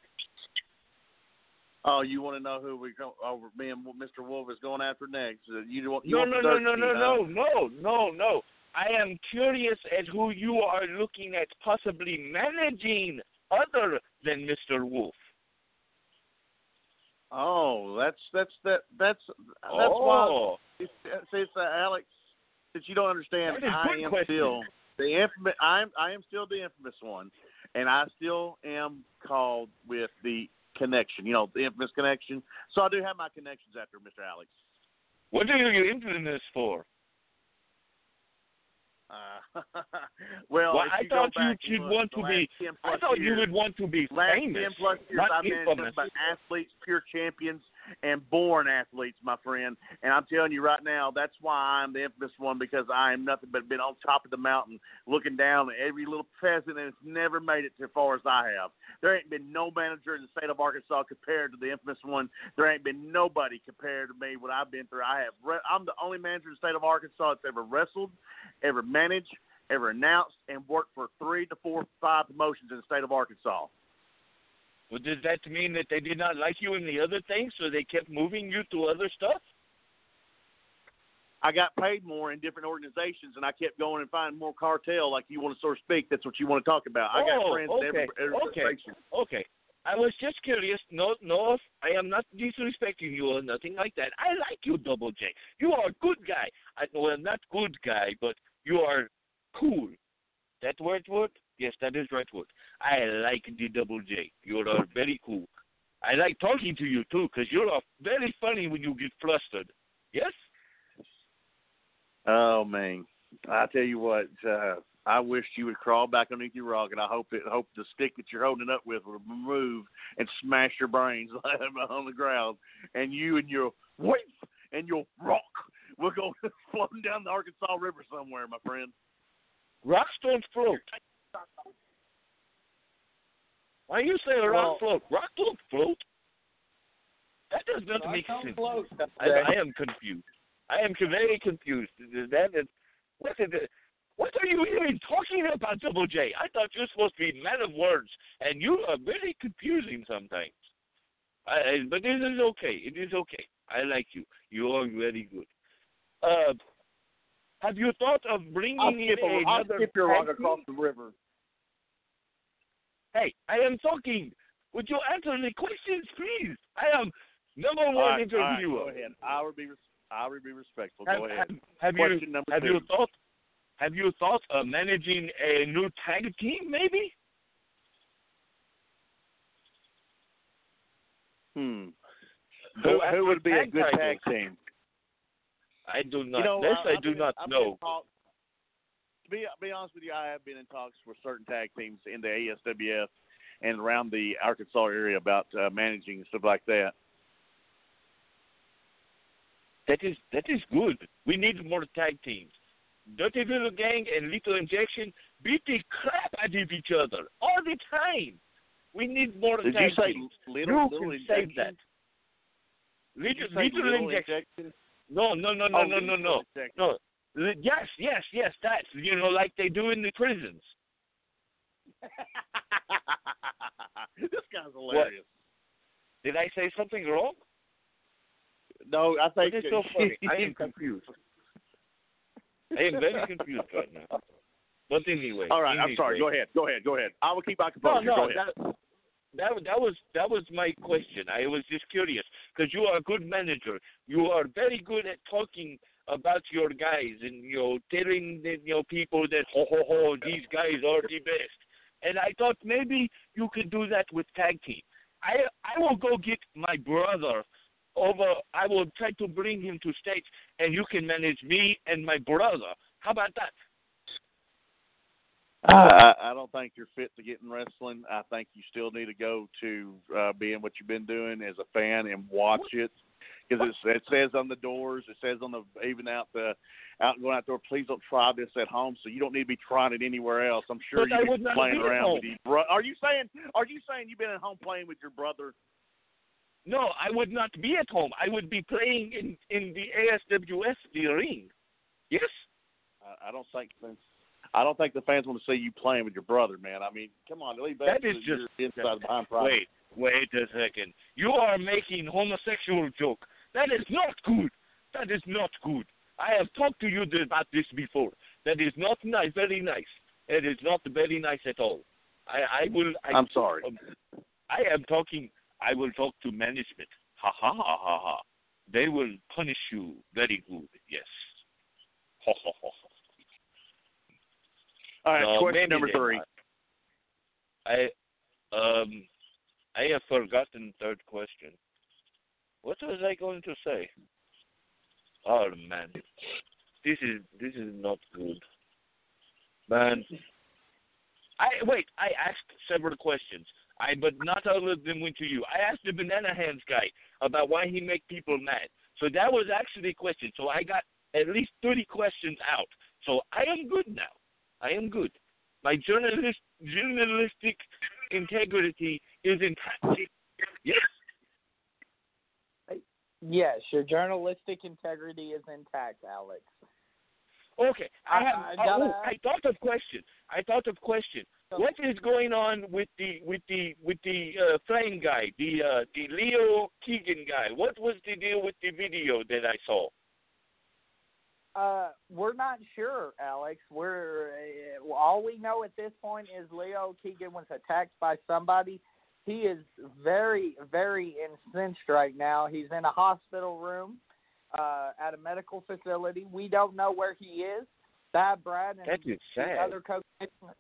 Oh, you want to know who we go over? Me and Mr. Wolf is going after next. You want? You no want no no no no no no no no I am curious at who you are looking at possibly managing other than Mr. Wolf Oh, that's that's that that's that's why. oh It's, it's uh, Alex. Since you don't understand, I am question. still the infamous. I'm I am still the infamous one, and I still am called with the connection. You know, the infamous connection. So I do have my connections after Mr. Alex. what are you infamous for Uh, Well, Well, I thought you should look, want to be. I thought you would want to be last famous, 10 plus years, I've been nothing but athletes, pure champions, and born athletes, my friend. And I'm telling you right now, that's why I'm the infamous one because I am nothing but been on top of the mountain, looking down at every little peasant, and it's never made it as far as I have. There ain't been no manager in the state of Arkansas compared to the infamous one. There ain't been nobody compared to me. What I've been through, I have. Re- I'm the only manager in the state of Arkansas that's ever wrestled, ever managed, ever announced, and worked for three to four, five promotions in the state of Arkansas. Well, does that mean that they did not like you in the other things, so they kept moving you to other stuff? I got paid more in different organizations, and I kept going and finding more cartel, like you want to sort of speak. That's what you want to talk about. I got Oh, friends okay, in every, every okay. organization. Okay. I was just curious. No, no, I am not disrespecting you or nothing like that. I like you, Double J. You are a good guy. I, well, not good guy, but you are cool. That right word? Yes, that is right word. I like the Double J. You are very cool. I like talking to you too, because you're uh, very funny when you get flustered. Yes. Oh man, I tell you what, uh, I wish you would crawl back underneath your rock, and I hope it hope the stick that you're holding up with will move and smash your brains on the ground, and you and your wife and your rock will go floating down the Arkansas River somewhere, my friend. Rocks don't float. Why are you say a rock float? Rock don't float. That does not Rock make sense. float, I, I am confused. I am very confused. That is, what is it? What are you even talking about, Double J? I thought you were supposed to be man of words, and you are very confusing sometimes. I, I, but it is okay. It is okay. I like you. You are very good. Uh, have you thought of bringing I'll in skip, a, I'll another skip your rock across the river. Hey, I am talking. Would you answer the questions, please? I am number one All right, all right, interviewer. go ahead. I will be res- I will be respectful. Have, Go ahead. have, have Question you number have two. you thought have you thought of managing a new tag team maybe? Hmm. Go Who, who would be a good titles. tag team? I do not. you know, this I, I, do been- not I've know. Been in talks, to be be honest with you, I have been in talks with certain tag teams in the ASWF and around the Arkansas area about uh, managing and stuff like that. That is that is good. We need more tag teams. Dirty Little Gang and Little Injection beat the crap out of each other all the time. We need more Did tag you say teams. little you little injection? that. Little, little, little injection. injection? No, no, no, no, Oh, no, no, no, no. Yes, yes, yes. That's you know like they do in the prisons. this guy's hilarious. Did I say something wrong? No, I think What is so funny? I am confused. I am very confused right now. But anyway. All right, I'm sorry. Go ahead. Go ahead. Go ahead. I will keep my No, composure. no, go ahead. that, that that was that was my question. I was just curious because you are a good manager. You are very good at talking about your guys and you know telling the, you know people that ho ho ho these guys are the best. And I thought maybe you could do that with tag team. I I will go get my brother over. I will try to bring him to states, and you can manage me and my brother. How about that? I, I don't think you're fit to get in wrestling. I think you still need to go to uh, being what you've been doing as a fan and watch it because it says on the doors, it says on the even out the out going out there. Please don't try this at home. So you don't need to be trying it anywhere else. I'm sure But you've would been not playing around with your bro. Are you saying? Are you saying you've been at home playing with your brother? No, I would not be at home. I would be playing in in the ASWF the ring. Yes. I, I don't think. I don't think the fans want to see you playing with your brother, man. I mean, come on, leave that, That is just inside behind. Wait, wait a second. You are making homosexual joke. That is not good. That is not good. I have talked to you about this before. That is not nice. Very nice. It is not very nice at all. I I will. I, I'm sorry. um, I am talking. I will talk to management. Ha ha ha ha ha. They will punish you very good. Yes. Ha ha ha. All right, No, question number three. I um I have forgotten third question. What was I going to say? Oh man. This is this is not good. Man, I wait. I asked several questions. I but not all of them went to you. I asked the banana hands guy about why he make people mad. So that was actually a question. So I got at least thirty questions out. So I am good now. I am good. My journalist journalistic integrity is intact. Yes. Yes, your journalistic integrity is intact, Alex. Okay. I have. I- I oh, gotta- I thought of question. I thought of question. What is going on with the with the with the uh, flame guy, the uh, the Leo Keegan guy? What was the deal with the video that I saw? Uh, we're not sure, Alex. We're uh, all we know at this point is Leo Keegan was attacked by somebody. He is very, very incensed right now. He's in a hospital room uh, at a medical facility. We don't know where he is. Bad Brad and the other co-commissioner.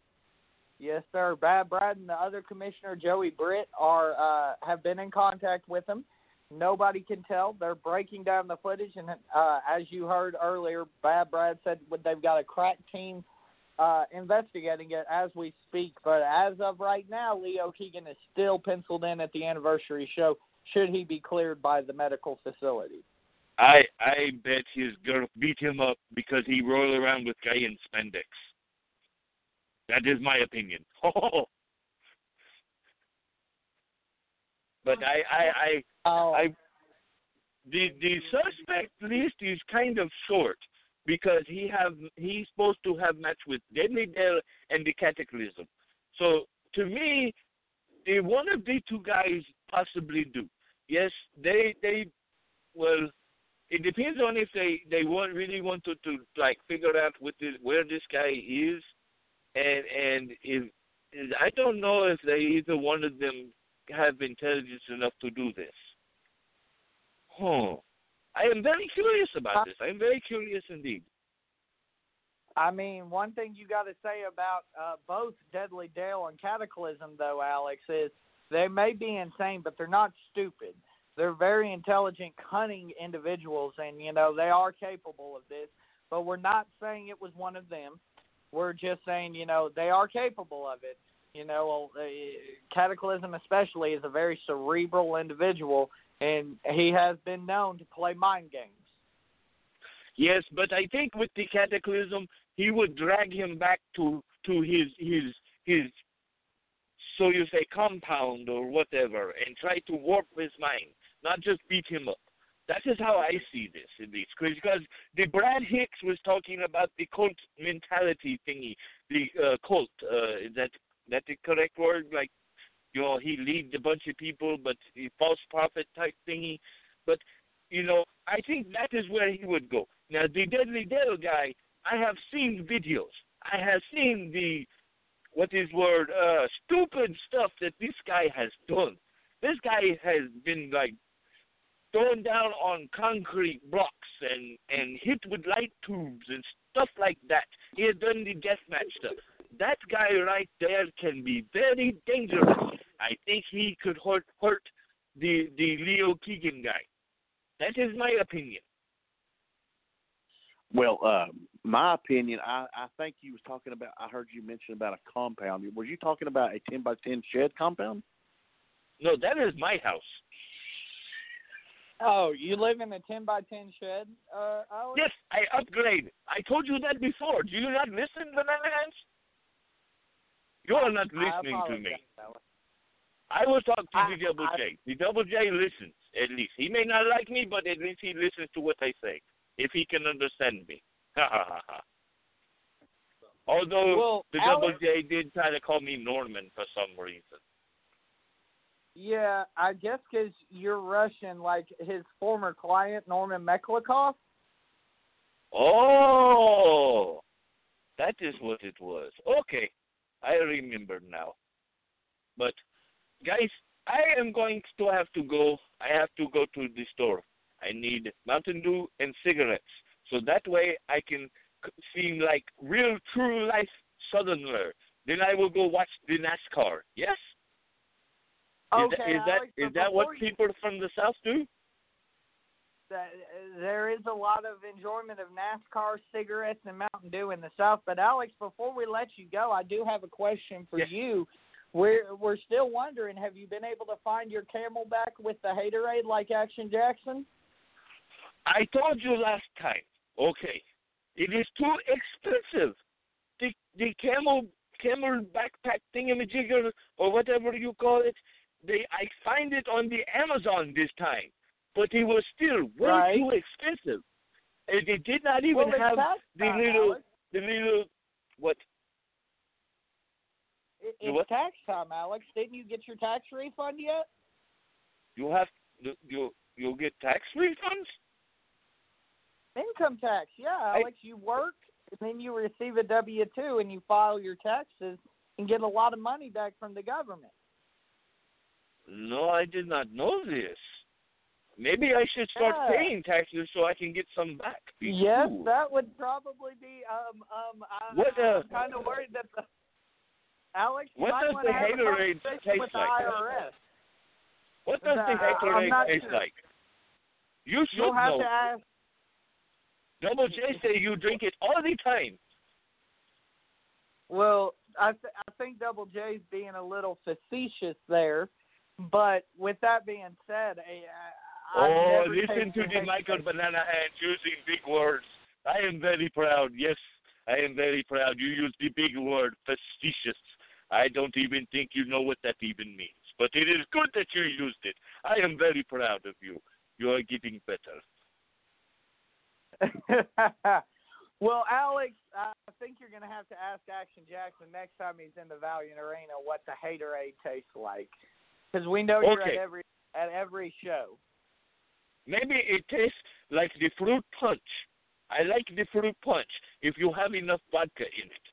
Yes, sir. Bad Brad and the other commissioner, Joey Britt, are uh, have been in contact with him. Nobody can tell. They're breaking down the footage, and uh, as you heard earlier, Bad Brad said they've got a crack team uh, investigating it as we speak. But as of right now, Leo Keegan is still penciled in at the anniversary show. Should he be cleared by the medical facility? I I bet he's gonna beat him up because he rolled around with guy in spandex. That is my opinion. but I I I Oh, I the the suspect list is kind of short because he have he's supposed to have matched with Deadly Dale and the Cataclysm. So to me, the one of the two guys possibly do. Yes, they they well, it depends on if they they want really want to to like figure out what this, where this guy is, and and if I don't know if they either one of them have intelligence enough to do this. Huh. I am very curious about this. I am very curious indeed. I mean, one thing you got to say about uh, both Deadly Dale and Cataclysm, though, Alex, is they may be insane, but they're not stupid. They're very intelligent, cunning individuals, and you know they are capable of this. But we're not saying it was one of them. We're just saying, you know, they are capable of it. You know, uh, Cataclysm especially is a very cerebral individual, and he has been known to play mind games. Yes, but I think with the cataclysm, he would drag him back to to his his his so you say compound or whatever, and try to warp his mind, not just beat him up. That is how I see this, at least, because the Brad Hicks was talking about the cult mentality thingy, the uh, cult. Uh, is that that the correct word? Like, you know, he leads a bunch of people, but the false prophet type thingy. But you know, I think that is where he would go. Now, the Deadly Dale guy, I have seen videos. I have seen the what is word uh stupid stuff that this guy has done. This guy has been like thrown down on concrete blocks and and hit with light tubes and stuff like that. He has done the deathmatch stuff. That guy right there can be very dangerous. I think he could hurt hurt the the Leo Keegan guy. That is my opinion. Well, uh, my opinion, I, I think you was talking about. I heard you mention about a compound. Were you talking about a ten by ten shed compound? No, that is my house. Oh, you live in a ten by ten shed? Uh, Alex? Yes, I upgrade. I told you that before. Do you not listen, Banana Hands? You are not listening to me. I will talk to I- the Double I- J. The Double J listens, at least. He may not like me, but at least he listens to what I say, if he can understand me. Ha ha ha ha. Although Well, the Alex- Double J did try to call me Norman for some reason. Yeah, I guess because you're Russian, like his former client Norman Meklikov. Oh, that is what it was. Okay, I remember now. But guys, I am going to have to go. I have to go to the store. I need Mountain Dew and cigarettes, so that way I can seem like real, true life Southerner. Then I will go watch the NASCAR. Yes. Is Okay, that, is Alex, that is that what people from the South do? That there is a lot of enjoyment of NASCAR, cigarettes, and Mountain Dew in the South. But Alex, before we let you go, I do have a question for Yes. you. We're we're still wondering, have you been able to find your CamelBak with the Haterade like Action Jackson? I told you last time. Okay, it is too expensive. The the camel camel backpack thingamajigger or whatever you call it. They I find it on the Amazon this time, but they were still way Right. too expensive. And they did not even well, have the time, little Alex. the little what It, it's what? tax time, Alex. Didn't you get your tax refund yet? you have you you'll get tax refunds. Income tax, yeah, Alex. you work and then you receive a W two and you file your taxes and get a lot of money back from the government. No, I did not know this. Maybe I should start Yeah. paying taxes so I can get some back. Be Yes, cool. that would probably be. Um, um, I, What, uh, I'm kind of worried that the Alex. What does the Haterade taste like? IRS. What does the Haterade taste sure. like? You should You'll have know. to ask. Double J say you drink it all the time. Well, I th- I think Double J's being a little facetious there, but with that being said, I, I I've oh, listen to the. Michael Banana Hand using big words. I am very proud. Yes, I am very proud. You use the big word facetious. I don't even think you know what that even means. But it is good that you used it. I am very proud of you. You are getting better. well, Alex, I think you're going to have to ask Action Jackson next time he's in the Valiant Arena what the Haterade tastes like, because we know you're at every at every show. Maybe it tastes like the fruit punch. I like the fruit punch if you have enough vodka in it.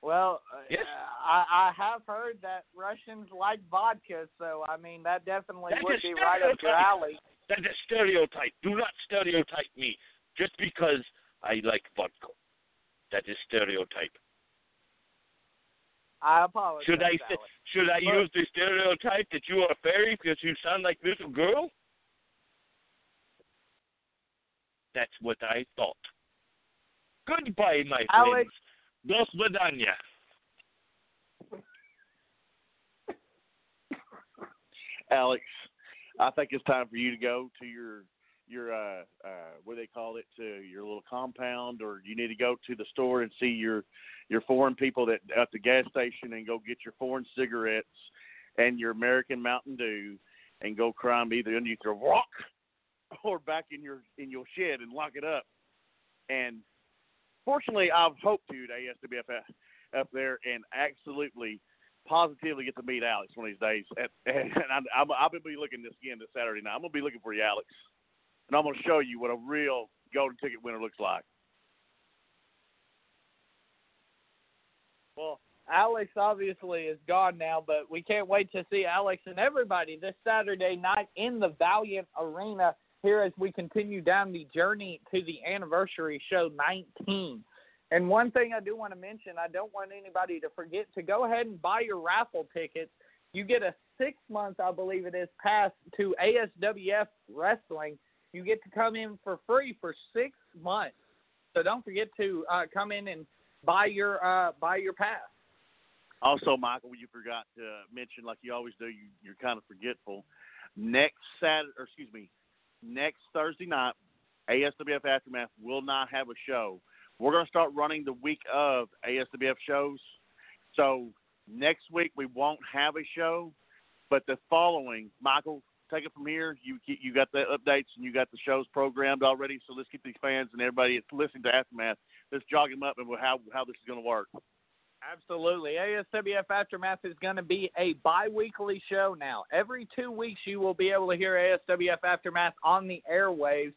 Well, uh, Yes. I, I have heard that Russians like vodka, so I mean that definitely That would be right up your alley. That is a stereotype. Do not stereotype me just because I like vodka. That is stereotype. I apologize. Should I Alex. should I But- use the stereotype that you are a fairy because you sound like little girl? That's what I thought. Goodbye, my Alex- friends. Dos Badania. Alex, I think it's time for you to go to your your uh uh what do they call it to your little compound or you need to go to the store and see your your foreign people that at the gas station and go get your foreign cigarettes and your American Mountain Dew and go 'em either underneath your rock or back in your in your shed and lock it up. And fortunately, I've hoped to to ASWF up there and absolutely positively get to meet Alex one of these days. And, and I'm, I'm, I'll be looking this again this Saturday night. I'm gonna be looking for you, Alex, and I'm gonna show you what a real golden ticket winner looks like. Well, Alex obviously is gone now, but we can't wait to see Alex and everybody this Saturday night in the Valiant Arena here as we continue down the journey to the anniversary show 19. And one thing I do want to mention, I don't want anybody to forget to go ahead and buy your raffle tickets. You get a six month, I believe it is, pass to ASWF Wrestling. You get to come in for free for six months. So don't forget to uh, come in and buy your uh, buy your pass. Also, Michael, you forgot to mention, like you always do, you, you're kind of forgetful. Next Saturday, or excuse me, next Thursday night, ASWF Aftermath will not have a show. We're going to start running the week of ASWF shows. So next week we won't have a show, but the following, Michael, take it from here. You you got the updates and you got the shows programmed already. So let's get these fans and everybody that's listening to Aftermath, let's jog them up and how how this is going to work. Absolutely. ASWF Aftermath is going to be a bi weekly show now. Every two weeks, you will be able to hear ASWF Aftermath on the airwaves.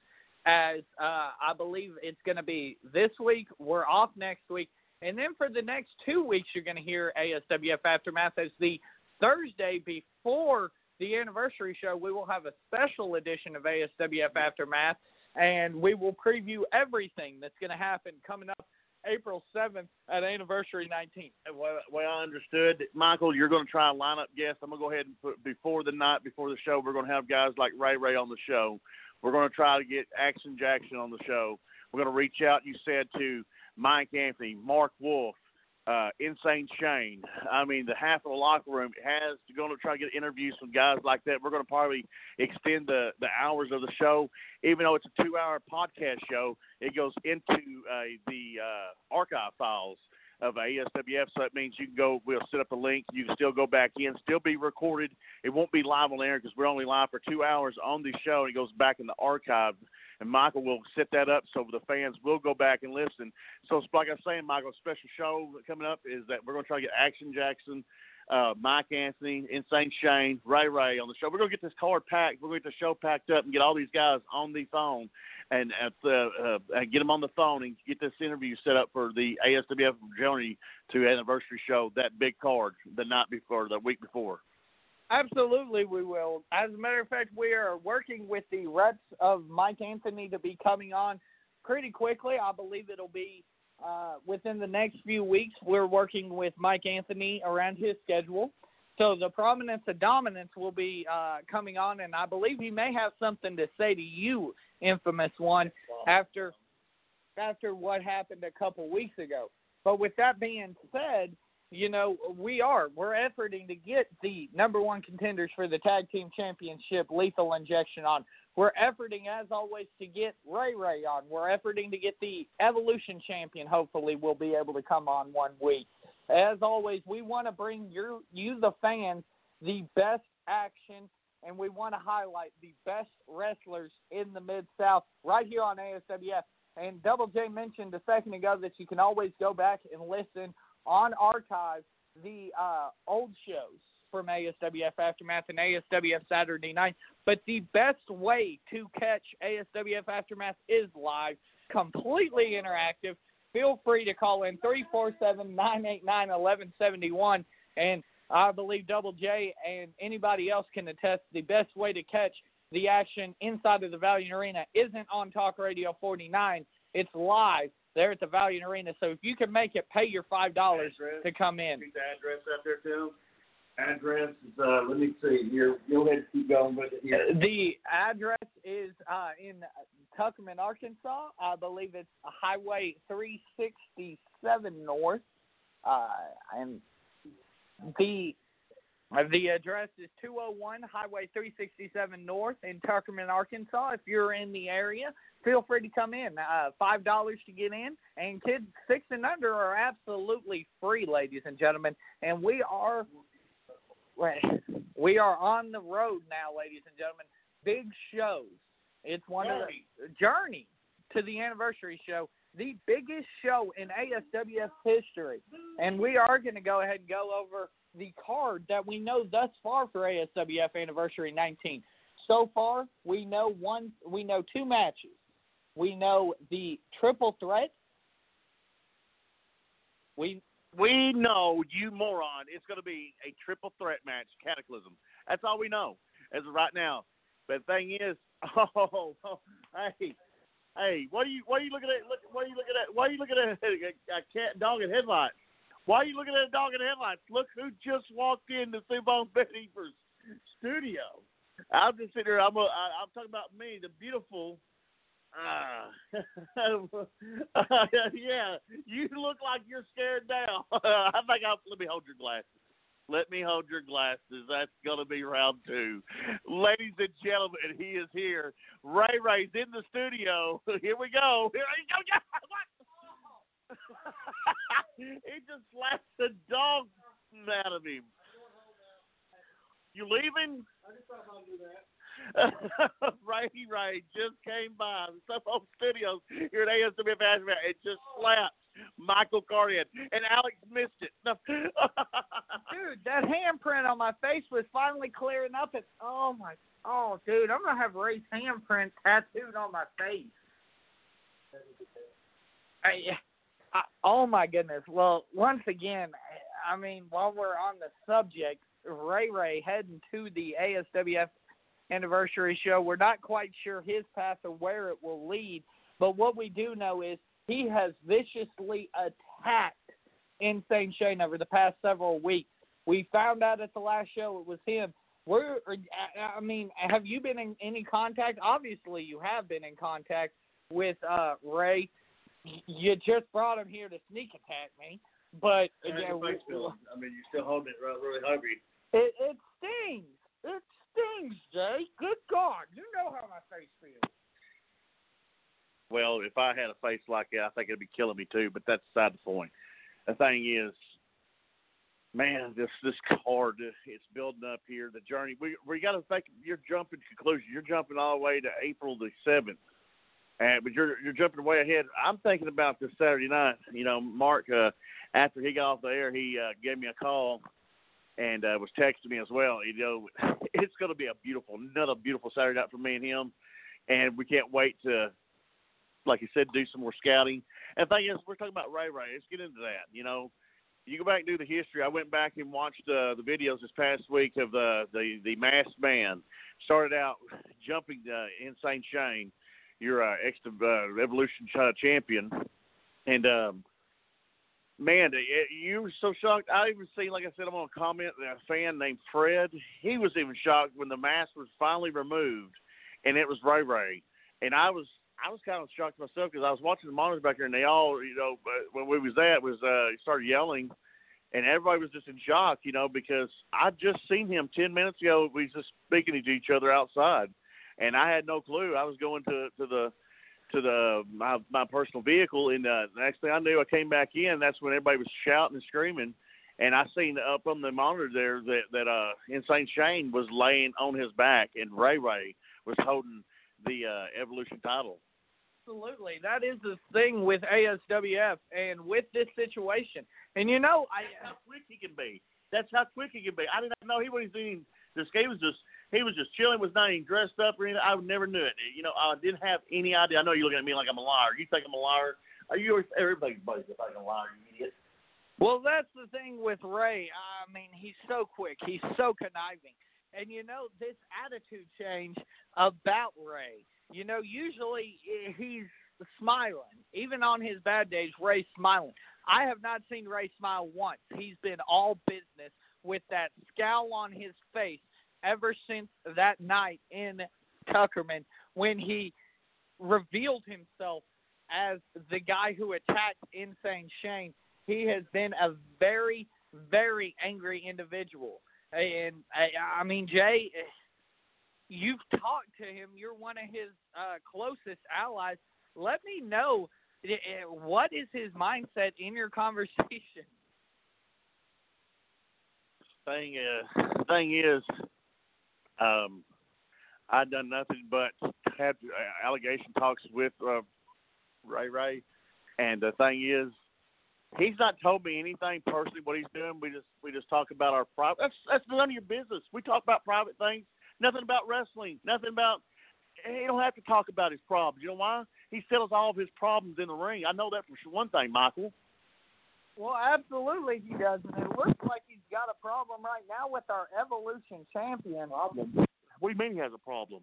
As uh, I believe it's going to be this week. We're off next week. And then for the next two weeks, you're going to hear ASWF Aftermath as the Thursday before the anniversary show. We will have a special edition of ASWF Aftermath, and we will preview everything that's going to happen coming up April 7th at Anniversary 19. And Well, well, I understood, Michael. You're going to try and line up guests. I'm going to go ahead and put before the night before the show. We're going to have guys like Ray Ray on the show. We're going to try to get Action Jackson on the show. We're going to reach out. You said to Mike Anthony, Mark Wolf, uh, Insane Shane. I mean, the half of the locker room has to going to try to get interviews from guys like that. We're going to probably extend the the hours of the show, even though it's a two hour podcast show. It goes into uh, the uh, archive files of ASWF, so that means you can go. We'll set up a link. You can still go back in, still be recorded. It won't be live on air because we're only live for two hours on the show. And it goes back in the archive and Michael will set that up so the fans will go back and listen. So, like I was saying, Michael, special show coming up is that we're going to try to get Action Jackson, uh, Mike Anthony, Insane Shane, Ray Ray on the show. We're going to get this card packed. We're to get the show packed up and get all these guys on the phone and uh, uh, and get them on the phone and get this interview set up for the ASWF journey to anniversary show. That big card the night before, the week before. Absolutely, we will. As a matter of fact, we are working with the reps of Mike Anthony to be coming on pretty quickly. I believe it'll be uh, within the next few weeks. We're working with Mike Anthony around his schedule. So the prominence of dominance will be uh, coming on, and I believe he may have something to say to you, infamous one, after after what happened a couple weeks ago. But with that being said, you know, we are. We're efforting to get the number one contenders for the tag team championship, Lethal Injection, on. We're efforting, as always, to get Ray Ray on. We're efforting to get the Evolution champion. Hopefully, we'll be able to come on one week. As always, we want to bring your, you, the fans, the best action, and we want to highlight the best wrestlers in the Mid South right here on ASWF. And Double J mentioned a second ago that you can always go back and listen on archive the uh, old shows from ASWF Aftermath and ASWF Saturday Night. But the best way to catch ASWF Aftermath is live, completely interactive. Feel free to call in 347 989 1171. And I believe Double J and anybody else can attest the best way to catch the action inside of the Valiant Arena isn't on Talk Radio 49. It's live there at the Valiant Arena. So if you can make it, pay your five dollars to come in. The address out there too. Address is uh, let me see here. Go ahead keep going with it here. The address is uh, in Tuckerman, Arkansas. I believe it's Highway 367 North, uh, and the uh, the address is 201 Highway 367 North in Tuckerman, Arkansas. If you're in the area, feel free to come in. Uh, Five dollars to get in, and kids six and under are absolutely free, ladies and gentlemen. And we are we are on the road now, ladies and gentlemen. Big shows. It's one Journey. of the journey to the anniversary show, the biggest show in ASWF history, and we are going to go ahead and go over the card that we know thus far for ASWF Anniversary 19. So far, we know one, we know two matches. We know the triple threat. We We know you moron. It's going to be a triple threat match, Cataclysm. That's all we know as of right now. But the thing is, oh, oh hey, hey, what are you, what are you looking at? Look, what are you looking at? Why are you looking at a, a cat, dog, and headlights? Why are you looking at a dog and headlights? Look who just walked in into Sub Ohm Vapors' studio. I'm just sitting here. I'm, a, I, I'm talking about me, the beautiful. Uh, yeah, you look like you're scared now. I think I'll let me hold your glasses. Let me hold your glasses. That's gonna be round two, ladies and gentlemen. He is here. Ray Ray's in the studio. Here we go. Here we go. What? he just slapped the dog out of him. You leaving? Ray Ray just came by the Home Studios here at ASWF Asheville and just slapped Michael Cardian, and Alex missed it. dude, that handprint on my face was finally clearing up. And oh my, oh dude, I'm gonna have Ray's handprint tattooed on my face. I, I, oh my goodness. Well, once again, I mean, while we're on the subject, Ray Ray heading to the ASWF anniversary show. We're not quite sure his path or where it will lead, but what we do know is he has viciously attacked Insane Shane over the past several weeks. We found out at the last show it was him. Where, I mean, have you been in any contact? Obviously, you have been in contact with uh, Ray. You just brought him here to sneak attack me, but yeah, we- I mean, you're still holding it really, really hungry. it, it stings. It stings, Jay. Good God, you know how my face feels. Well, if I had a face like that, I think it'd be killing me too. But that's beside the point. The thing is, man, this this card it's building up here. The journey we we got to think. You're jumping to conclusion. You're jumping all the way to April the seventh. And but you're you're jumping way ahead. I'm thinking about this Saturday night. You know, Mark uh, after he got off the air, he uh, gave me a call and uh, was texting me as well. You know, it's going to be a beautiful, another beautiful Saturday night for me and him, and we can't wait to, like you said, do some more scouting. And thing is, we're talking about Ray Ray. Let's get into that. You know, you go back and do the history. I went back and watched uh, the videos this past week of the the the masked man. Started out jumping uh, Insane Shane, your uh, ex uh, Evolution ch- champion, and um, man, you were so shocked. I even seen, like I said, I'm on a comment that a fan named Fred. He was even shocked when the mask was finally removed, and it was Ray Ray. And I was, I was kind of shocked myself because I was watching the monitors back there, and they all, you know, uh, when we was at, was uh, started yelling, and everybody was just in shock, you know, because I just seen him ten minutes ago. We was just speaking to each other outside, and I had no clue. I was going to to the to the my my personal vehicle, and uh, the next thing I knew, I came back in. That's when everybody was shouting and screaming, and I seen up on the monitor there that that uh, Insane Shane was laying on his back, and Ray Ray was holding the uh, Evolution title. Absolutely, that is the thing with ASWF and with this situation. And you know, I how quick he can be. That's how quick he can be. I didn't know he wasn't even this he was just he was just chilling, was not even dressed up or anything. I never knew it. You know, I didn't have any idea. I know you're looking at me like I'm a liar. You think I'm a liar? Are you everybody's a liar, you idiot. Well, that's the thing with Ray. I mean, he's so quick. He's so conniving. And you know, this attitude change about Ray. You know, usually eh, he's smiling. Even on his bad days, Ray's smiling. I have not seen Ray smile once. He's been all business with that scowl on his face ever since that night in Tuckerman when he revealed himself as the guy who attacked Insane Shane. He has been a very, very angry individual. And I, I mean, Jay, you've talked to him. You're one of his uh, closest allies. Let me know eh, eh, what is his mindset in your conversation. Thing is, thing is, um, I done nothing but had uh, allegation talks with uh, Ray Ray, and the thing is, he's not told me anything personally what he's doing. We just we just talk about our private. That's that's none of your business. We talk about private things. Nothing about wrestling. Nothing about. He don't have to talk about his problems. You know why? He settles all of his problems in the ring. I know that for one thing, Michael. Well, absolutely he does, and it looks like got a problem right now with our Evolution champion. Problem. What do you mean he has a problem?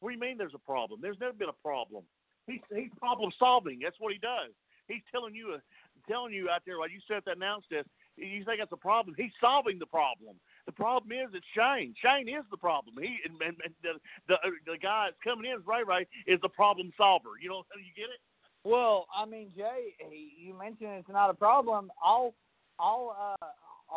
What do you mean there's a problem? There's never been a problem. He's he's problem solving. That's what he does. He's telling you a telling you out there while you set that announce this. You think that's a problem? He's solving the problem. The problem is it's Shane. Shane is the problem. He and, and, and the, the the guy that's coming in, Ray Ray, is the problem solver. You know, you get it? Well, I mean, Jay, you mentioned it's not a problem. I'll, I'll, uh,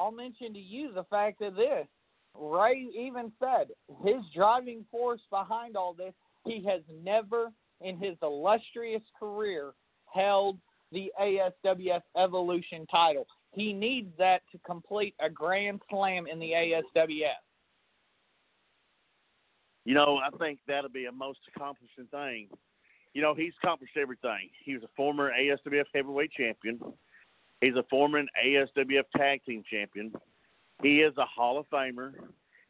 I'll mention to you the fact of this. Ray even said his driving force behind all this. He has never, in his illustrious career, held the ASWF Evolution title. He needs that to complete a grand slam in the ASWF. You know, I think that'll be a most accomplishing thing. You know, he's accomplished everything. He was a former ASWF heavyweight champion. He's a former ASWF tag team champion. He is a Hall of Famer.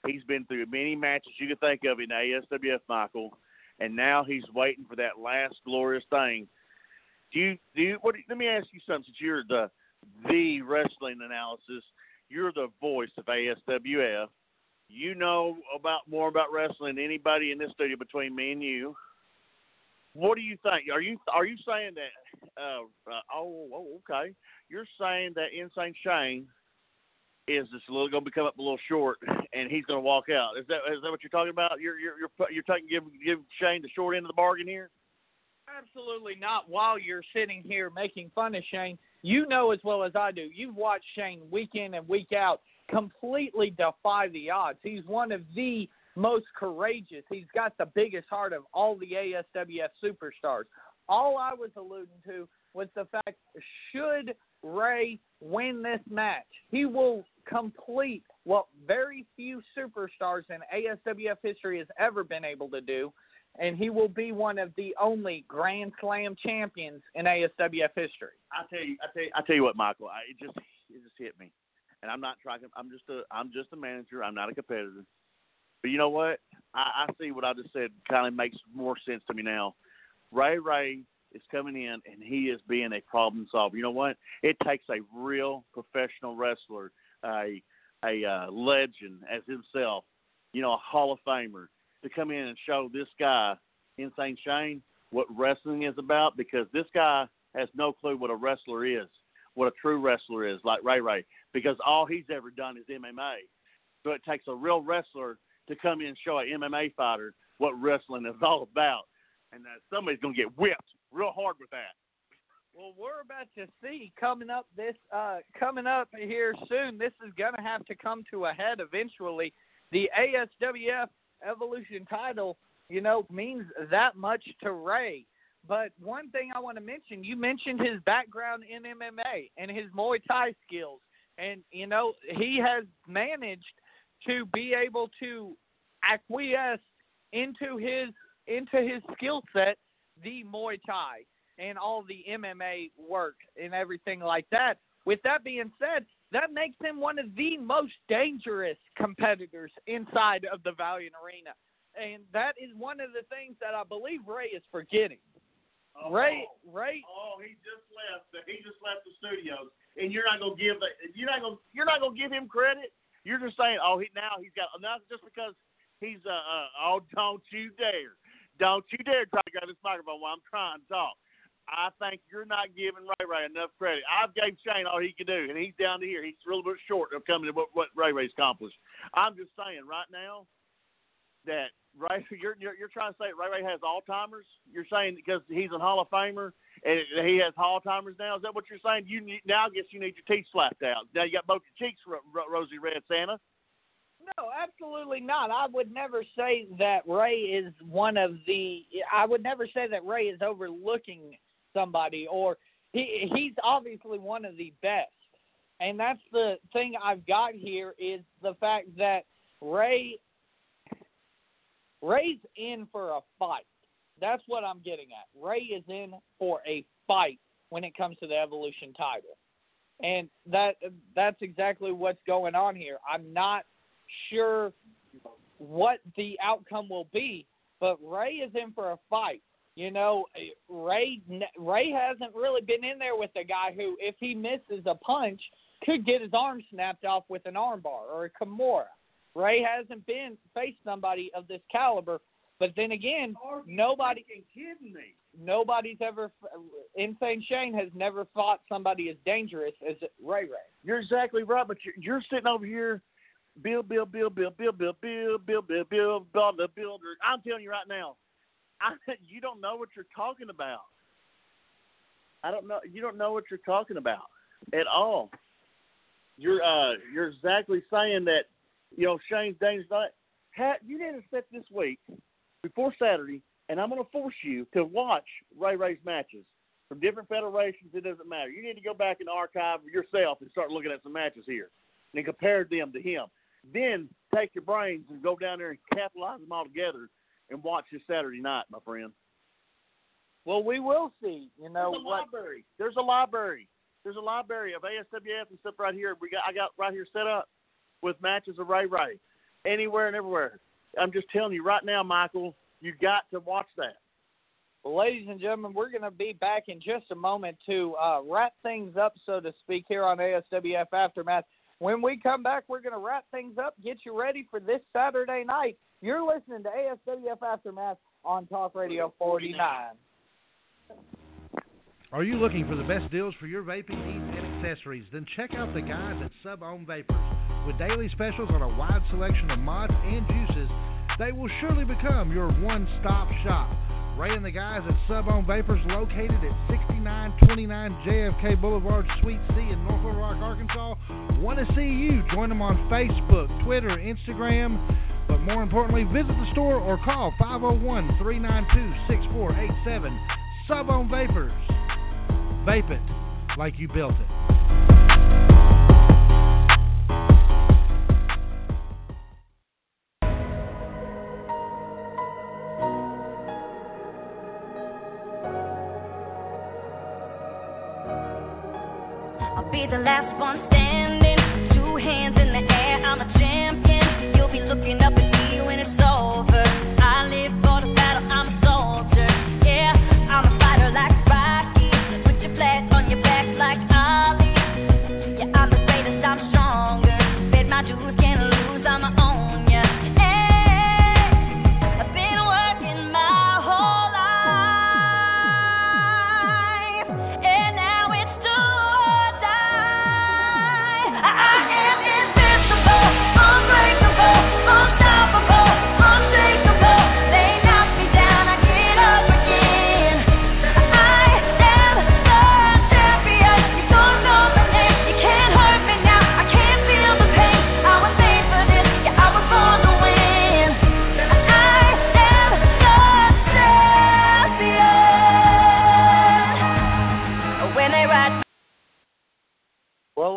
He's been through many matches you could think of in ASWF, Michael, and now he's waiting for that last glorious thing. Do you do? You, what? Let me ask you something. Since you're the the wrestling analysis, you're the voice of ASWF. You know about more about wrestling than anybody in this studio between me and you. What do you think? Are you are you saying that? Uh, uh, oh, oh, okay. You're saying that Insane Shane is just little going to become up a little short, and he's going to walk out. Is that is that what you're talking about? You're you're you're you're taking give give Shane the short end of the bargain here. Absolutely not. While you're sitting here making fun of Shane, you know as well as I do. You've watched Shane week in and week out completely defy the odds. He's one of the most courageous. He's got the biggest heart of all the ASWF superstars. All I was alluding to was the fact should Ray win this match, he will complete what very few superstars in ASWF history has ever been able to do, and he will be one of the only Grand Slam champions in ASWF history. I tell you, I tell you, I tell you what, Michael. I, it just it just hit me, and I'm not trying. I'm just a I'm just a manager. I'm not a competitor. But you know what? I, I see what I just said. Kind of makes more sense to me now. Ray Ray is coming in and he is being a problem solver. You know what? It takes a real professional wrestler, a a uh, legend as himself, you know, a Hall of Famer, to come in and show this guy, Insane Shane, what wrestling is about. Because this guy has no clue what a wrestler is, what a true wrestler is, like Ray Ray. Because all he's ever done is MMA. So it takes a real wrestler to come in and show an MMA fighter what wrestling is all about. And uh, somebody's going to get whipped real hard with that. Well, we're about to see coming up this uh, coming up here soon. This is going to have to come to a head eventually. The ASWF Evolution title, you know, means that much to Ray. But one thing I want to mention, you mentioned his background in MMA and his Muay Thai skills, and you know he has managed to be able to acquiesce into his into his skill set, the Muay Thai and all the MMA work and everything like that. With that being said, that makes him one of the most dangerous competitors inside of the Valiant Arena. And that is one of the things that I believe Ray is forgetting. Oh, Ray, Ray. Oh, he just left. He just left the studios, and you're not gonna give you're not gonna you're not gonna give him credit. You're just saying, oh, he now he's got enough just because he's uh, uh oh, don't you dare, don't you dare try to grab this microphone while I'm trying to talk. I think you're not giving Ray Ray enough credit. I've gave Shane all he can do, and he's down to here. He's a little bit short of coming to what, what Ray Ray's accomplished. I'm just saying right now that Ray, you're, you're you're trying to say Ray Ray has Alzheimer's. You're saying because he's a Hall of Famer and he has Alzheimer's now. Is that what you're saying? You need, now I guess you need your teeth slapped out. Now you got both your cheeks ro- ro- rosy red, Santa. No, absolutely not. I would never say that Ray is one of the. I would never say that Ray is overlooking somebody, or he he's obviously one of the best. And that's the thing I've got here is the fact that Ray Ray's in for a fight. That's what I'm getting at. Ray is in for a fight when it comes to the Evolution title. And that that's exactly what's going on here. I'm not sure what the outcome will be, but Ray is in for a fight. You know, Ray Ray hasn't really been in there with a guy who, if he misses a punch, could get his arm snapped off with an armbar or a Kimura. Ray hasn't been faced somebody of this caliber. But then again, nobody kidding me. Nobody's ever Insane Shane has never fought somebody as dangerous as Ray Ray. You're exactly right, but you're, you're sitting over here, Bill, Bill, Bill, Bill, Bill, Bill, Bill, Bill, Bill, Bill, Bill, the builder. I'm telling you right now, I, you don't know what you're talking about. I don't know. You don't know what you're talking about at all. You're uh, you're exactly saying that you know, Shane's dangerous. Hat, you need to set this week before Saturday, and I'm going to force you to watch Ray Ray's matches from different federations. It doesn't matter. You need to go back and archive yourself and start looking at some matches here and compare them to him. Then take your brains and go down there and capitalize them all together and watch this Saturday night, my friend. Well, we will see. You know There's a what? library. There's a library. There's a library of ASWF and stuff right here. We got I got right here set up with matches of Ray Ray, anywhere and everywhere. I'm just telling you right now, Michael, you got to watch that. Well, ladies and gentlemen, we're going to be back in just a moment to uh, wrap things up, so to speak, here on ASWF Aftermath. When we come back, we're going to wrap things up, get you ready for this Saturday night. You're listening to ASWF Aftermath on Talk Radio 49. Are you looking for the best deals for your vaping needs and accessories? Then check out the guys at Sub Ohm Vapors. With daily specials on a wide selection of mods and juices, they will surely become your one stop shop. Ray and the guys at Sub Ohm Vapors, located at 6929 JFK Boulevard, Suite C in North Rock, Arkansas, want to see you. Join them on Facebook, Twitter, Instagram, but more importantly, visit the store or call 501 392 6487. Sub Ohm Vapors. Vape it like you built it. The last one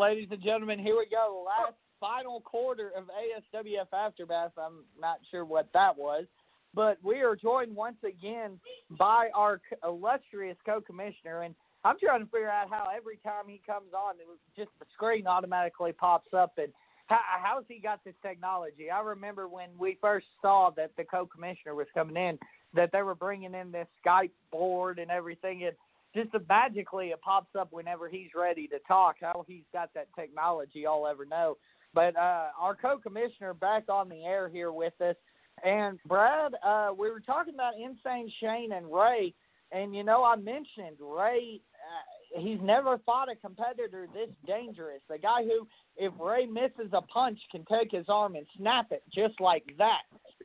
ladies and gentlemen, here we go. Last oh. final quarter of ASWF Aftermath. I'm not sure what that was, but we are joined once again by our illustrious co-commissioner, and I'm trying to figure out how every time he comes on, it was just the screen automatically pops up, and how, how's he got this technology? I remember when we first saw that the co-commissioner was coming in, that they were bringing in this Skype board and everything, and just magically it pops up whenever he's ready to talk. How he's got that technology, I'll ever know. But uh, our co-commissioner back on the air here with us, and Brad, uh, we were talking about Insane Shane and Ray, and you know I mentioned Ray. Uh, he's never fought a competitor this dangerous. The guy who, if Ray misses a punch, can take his arm and snap it just like that.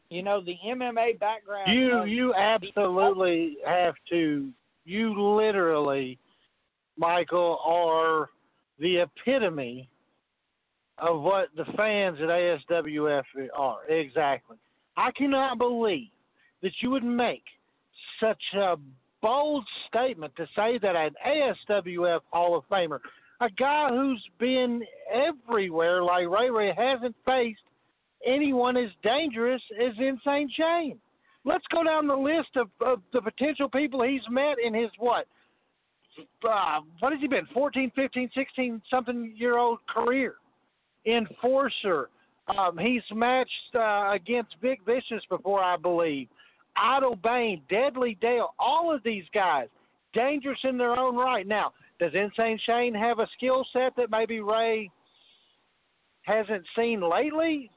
You know the MMA background. You you absolutely have to. You literally, Michael, are the epitome of what the fans at ASWF are. Exactly. I cannot believe that you would make such a bold statement to say that an ASWF Hall of Famer, a guy who's been everywhere like Ray Ray, hasn't faced anyone as dangerous as Insane Shane. Let's go down the list of, of the potential people he's met in his what? Uh, what has he been? 14, 15, 16 something year old career. Enforcer. Um, he's matched uh, against Vic Vicious before, I believe. Idle Bane, Deadly Dale, all of these guys, dangerous in their own right. Now, does Insane Shane have a skill set that maybe Ray hasn't seen lately?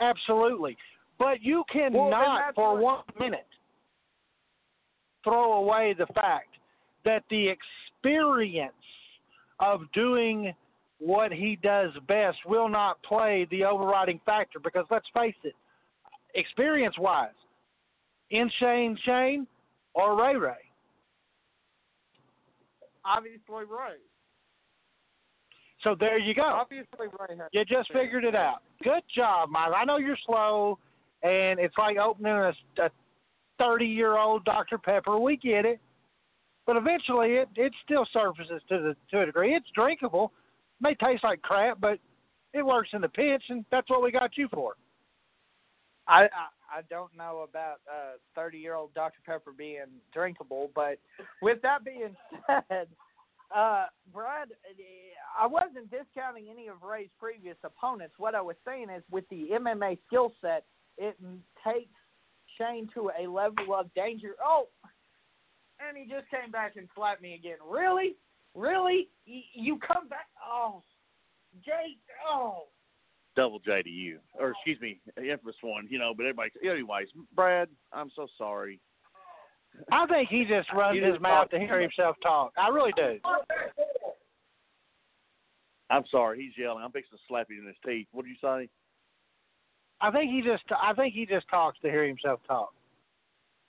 Absolutely. But you cannot, that's for one minute, throw away the fact that the experience of doing what he does best will not play the overriding factor because let's face it, experience wise, in Shane Shane or Ray Ray. obviously Ray. So there you go. Obviously Ray. has You just figured it out. Good job, Mike. I know you're slow, and it's like opening a, a 30 year old Dr. Pepper. We get it. But eventually, it, it still surfaces to the to a degree. It's drinkable. It may taste like crap, but it works in the pinch, and that's what we got you for. I, I I don't know about uh thirty year old Dr Pepper being drinkable, but with that being said, uh Brad, I wasn't discounting any of Ray's previous opponents. What I was saying is with the MMA skill set, it takes Shane to a level of danger. Oh, and he just came back and slapped me again. Really, really, you, you come back? Oh, Jake. Oh. double J to you, or excuse me, infamous one, you know. But everybody, anyways, Brad, I'm so sorry. I think he just runs his mouth talks to hear himself talk. I really do. I'm sorry, he's yelling. I'm fixing to slap him in his teeth. What did you say? I think he just I think he just talks to hear himself talk.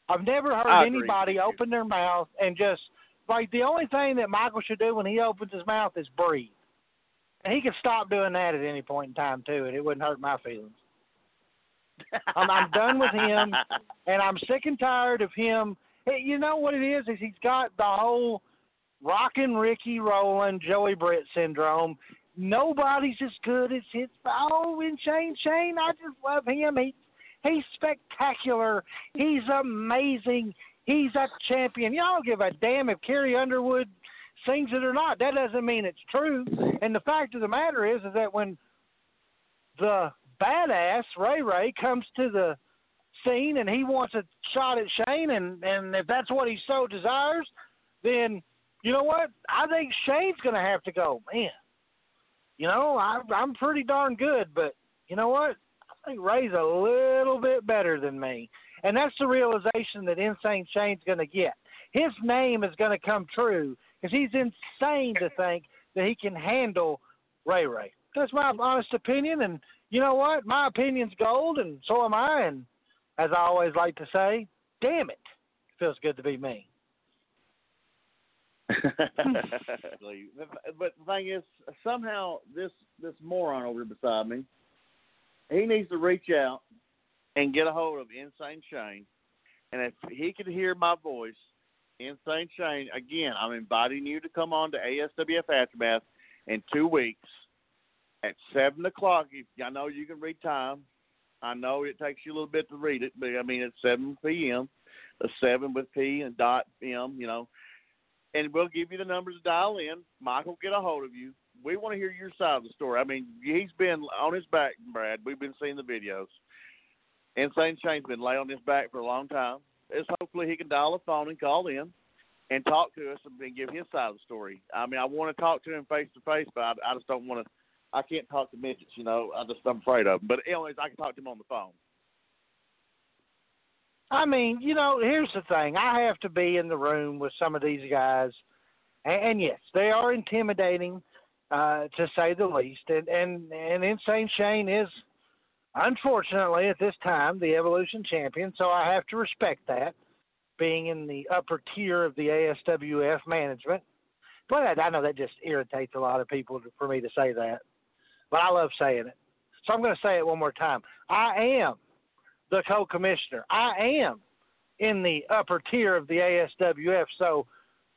I've never heard anybody open their mouth and just like the only thing that Michael should do when he opens his mouth is breathe. And he could stop doing that at any point in time too, and it wouldn't hurt my feelings. I'm, I'm done with him, and I'm sick and tired of him. Hey, You know what it is? Is he's got the whole rockin' Ricky Rowland, Joey Britt syndrome. Nobody's as good as his. Oh, and Shane, Shane, I just love him. He, he's spectacular. He's amazing. He's a champion. Y'all don't give a damn if Carrie Underwood sings it or not. That doesn't mean it's true. And the fact of the matter is, is that when the badass Ray Ray comes to the scene and he wants a shot at Shane, and and if that's what he so desires, then you know what? I think Shane's going to have to go. Man, you know, I, I'm pretty darn good, but you know what? I think Ray's a little bit better than me, and that's the realization that Insane Shane's going to get. His name is going to come true because he's insane to think that he can handle Ray Ray. That's my honest opinion, and you know what? My opinion's gold, and so am I. And as I always like to say, damn it, feels good to be me. but the thing is, somehow this this moron over beside me, he needs to reach out and get a hold of Insane Shane, and if he could hear my voice, Insane Shane, again, I'm inviting you to come on to ASWF Aftermath in two weeks at seven o'clock. If, I know you can read time. I know it takes you a little bit to read it, but I mean it's seven p.m. The uh, seven with P and dot M, you know and we'll give you the numbers to dial in. Michael will get a hold of you. We want to hear your side of the story. I mean, he's been on his back, Brad. We've been seeing the videos. Insane Shane's been laying on his back for a long time. It's hopefully he can dial a phone and call in and talk to us and give his side of the story. I mean, I want to talk to him face to face, but I, I just don't want to. I can't talk to midgets, you know. I just I'm afraid of them. But anyways, I can talk to him on the phone. I mean, you know, here's the thing. I have to be in the room with some of these guys, and, and yes, they are intimidating, uh, to say the least. And and and Insane Shane is, unfortunately, at this time, the Evolution champion. So I have to respect that, being in the upper tier of the ASWF management. But I, know that just irritates a lot of people for me to say that, but I love saying it. So I'm going to say it one more time. I am the co-commissioner. I am in the upper tier of the ASWF, so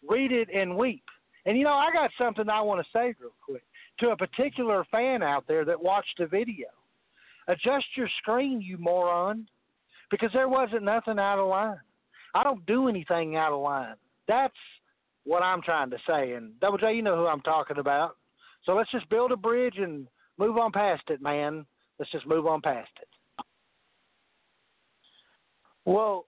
read it and weep. And you know, I got something I want to say real quick to a particular fan out there that watched the video. Adjust your screen, you moron, because there wasn't nothing out of line. I don't do anything out of line. That's what I'm trying to say. And Double J, you know who I'm talking about. So let's just build a bridge and move on past it, man. Let's just move on past it. Well,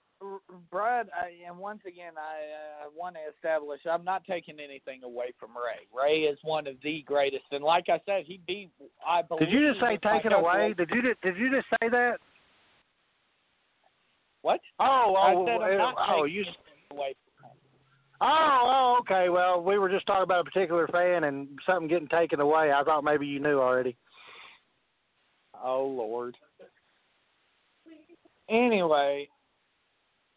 Brad, I, and once again, I uh, want to establish I'm not taking anything away from Ray. Ray is one of the greatest, and like I said, he beat. I believe. Did you just say my taken away? Did you just, did you just say that? What? Oh, I oh, said I'm not oh, you. away. Oh, oh, okay. Well, we were just talking about a particular fan and something getting taken away. I thought maybe you knew already. Oh Lord. Anyway,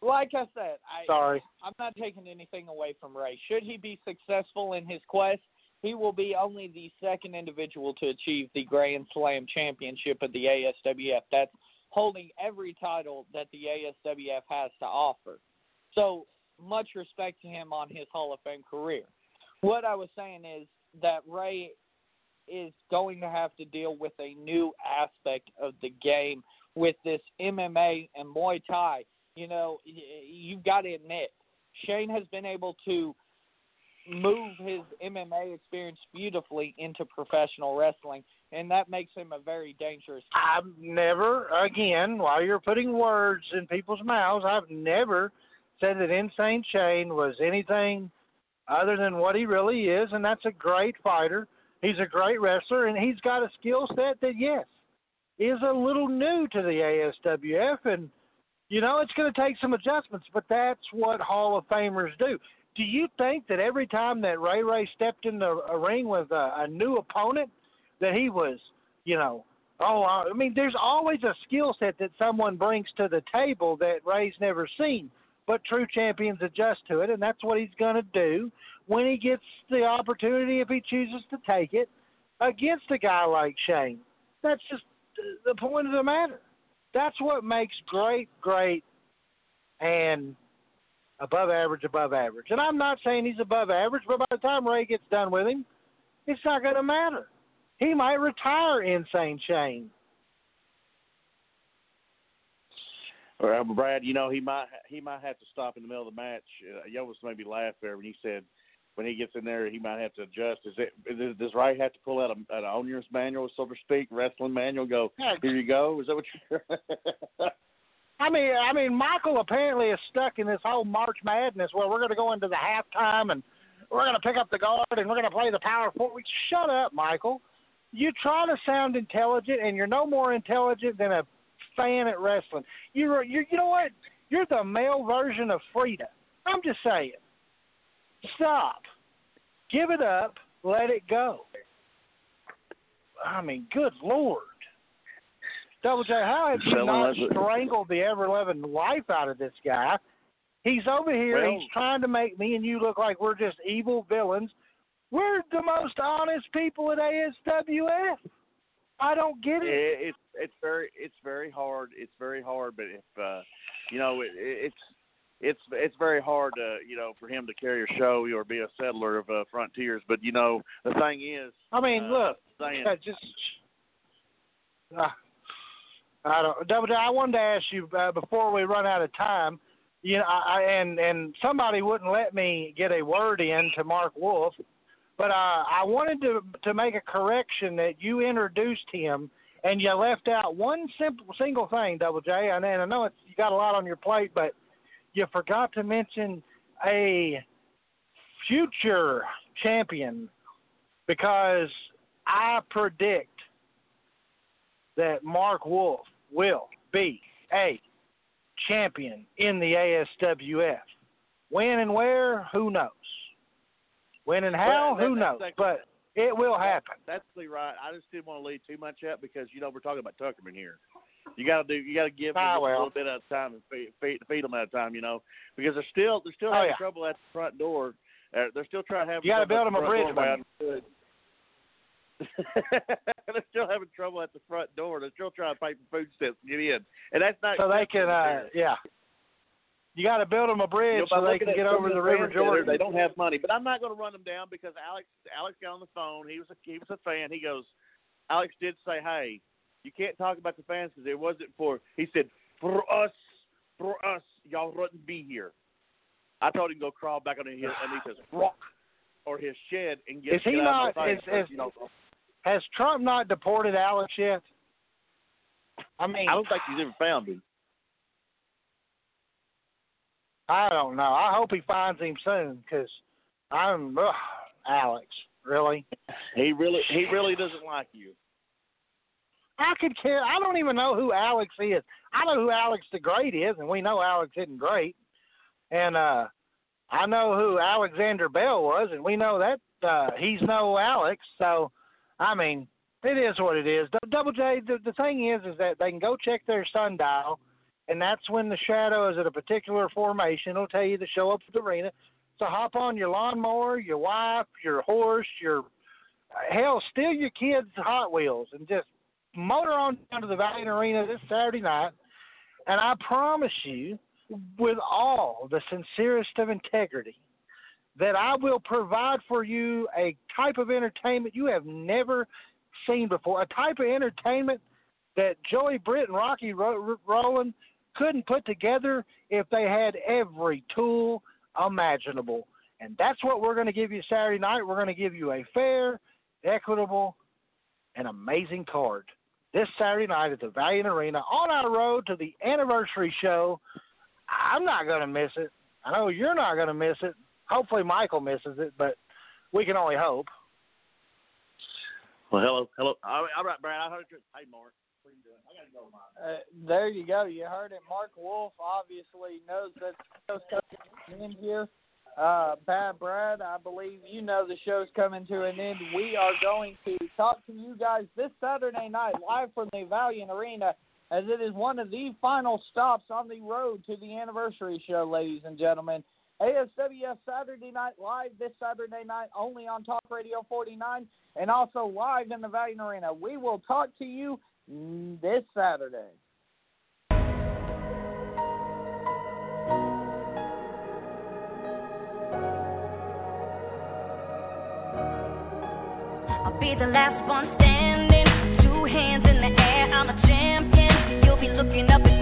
like I said, I Sorry. I'm not taking anything away from Ray. Should he be successful in his quest, he will be only the second individual to achieve the Grand Slam championship of the ASWF. That's holding every title that the ASWF has to offer. So much respect to him on his Hall of Fame career. What I was saying is that Ray is going to have to deal with a new aspect of the game with this MMA and Muay Thai. You know, you've got to admit, Shane has been able to move his MMA experience beautifully into professional wrestling, and that makes him a very dangerous. I've never, again, while you're putting words in people's mouths, I've never said that Insane Shane was anything other than what he really is, and that's a great fighter. He's a great wrestler, and he's got a skill set that, yes, is a little new to the ASWF, and You know, it's going to take some adjustments, but that's what Hall of Famers do. Do you think that every time that Ray Ray stepped in the a ring with a, a new opponent, that he was, you know, oh, I mean, there's always a skill set that someone brings to the table that Ray's never seen. But true champions adjust to it, and that's what he's going to do when he gets the opportunity, if he chooses to take it, against a guy like Shane. That's just the point of the matter. That's what makes great, great, and above average, above average. And I'm not saying he's above average, but by the time Ray gets done with him, it's not going to matter. He might retire Insane Shane. Well, Brad, you know he might he might have to stop in the middle of the match. Uh, Yovis made me laugh there when he said when he gets in there he might have to adjust. Is it does Ray have to pull out a, an owner's manual, so to speak, wrestling manual? Go here you go. Is that what you? I mean, I mean, Michael apparently is stuck in this whole March Madness where we're going to go into the halftime and we're going to pick up the guard and we're going to play the power forward. Shut up, Michael. You try to sound intelligent, and you're no more intelligent than a fan at wrestling. You're, you're you know what? You're the male version of Frida. I'm just saying. Stop. Give it up. Let it go. I mean, good lord. Double J, how have you not strangled the ever living life out of this guy? He's over here. Well, he's trying to make me and you look like we're just evil villains. We're the most honest people at ASWF. I don't get it. it it's it's very it's very hard. It's very hard, but if uh, you know, it, it's it's it's very hard to you know for him to carry a show or be a settler of uh, frontiers. But you know, the thing is, I mean, uh, look, saying, uh, just. Uh, I don't. Double J, I wanted to ask you uh, before we run out of time. You know, I, I and and somebody wouldn't let me get a word in to Mark Wolf, but uh, I wanted to to make a correction that you introduced him and you left out one simple single thing, Double J. And, and I know it's you got a lot on your plate, but you forgot to mention a future champion because I predict that Mark Wolf will be a champion in the ASWF. When and where, who knows? When and how, Well, who knows? like- But it will happen. That's right. I just didn't want to lead too much up because you know we're talking about Tuckerman here. You got to do. You got to give them Ah, a little bit at a time and feed, feed, feed them at a time. You know, because they're still they're still Oh, having yeah. trouble at the front door. Uh, they're still trying to have. You gotta build them a bridge, man. they're still having trouble at the front door. They're still trying to pay for food stamps to get in, and that's not. so they can, uh, yeah. You got to build them a You bridge know, so they can get over the River Jordan. They don't have money, but I'm not going to run them down because Alex Alex got on the phone. He was a he was a fan. He goes, Alex did say, "Hey, you can't talk about the fans because it wasn't for." He said, "For us, for us, y'all wouldn't be here." I told him to go crawl back under his underneath his rock or his shed and get. Is he get out of not- is- is- you know, Has Trump not deported Alex yet? I mean, I don't think he's ever found him. I don't know. I hope he finds him soon because I'm ugh, Alex. Really, He really he really doesn't like you. I could care. I don't even know who Alex is. I know who Alex the Great is, and we know Alex isn't great. And uh I know who Alexander Bell was, and we know that uh he's no Alex. So, I mean, it is what it is. Double J. The, the thing is, is that they can go check their sundial, and that's when the shadow is at a particular formation. It'll tell you to show up at the arena. So hop on your lawnmower, your wife, your horse, your hell, steal your kids' Hot Wheels, and just motor on down to the Valiant Arena this Saturday night. And I promise you, with all the sincerest of integrity, that I will provide for you a type of entertainment you have never seen before, a type of entertainment that Joey Britt and Rocky Ro- Rowland couldn't put together if they had every tool imaginable. And that's what we're going to give you Saturday night. We're going to give you a fair, equitable, and amazing card this Saturday night at the Valiant Arena on our road to the anniversary show. I'm not going to miss it. I know you're not going to miss it. Hopefully, Michael misses it, but we can only hope. Well, hello, hello. All right, all right Brad. I heard you. Hey, Mark. What you doing? I gotta go, uh, there you go. You heard it. Mark Wolf obviously knows that the show's coming to an end here. Uh, Bad Brad, I believe you know the show's coming to an end. We are going to talk to you guys this Saturday night live from the Valiant Arena as it is one of the final stops on the road to the anniversary show, ladies and gentlemen. ASWF Saturday Night Live this Saturday night only on Talk Radio 49 and also live in the Valiant Arena. We will talk to you this Saturday. Be the last one standing, two hands in the air. I'm a champion. You'll be looking up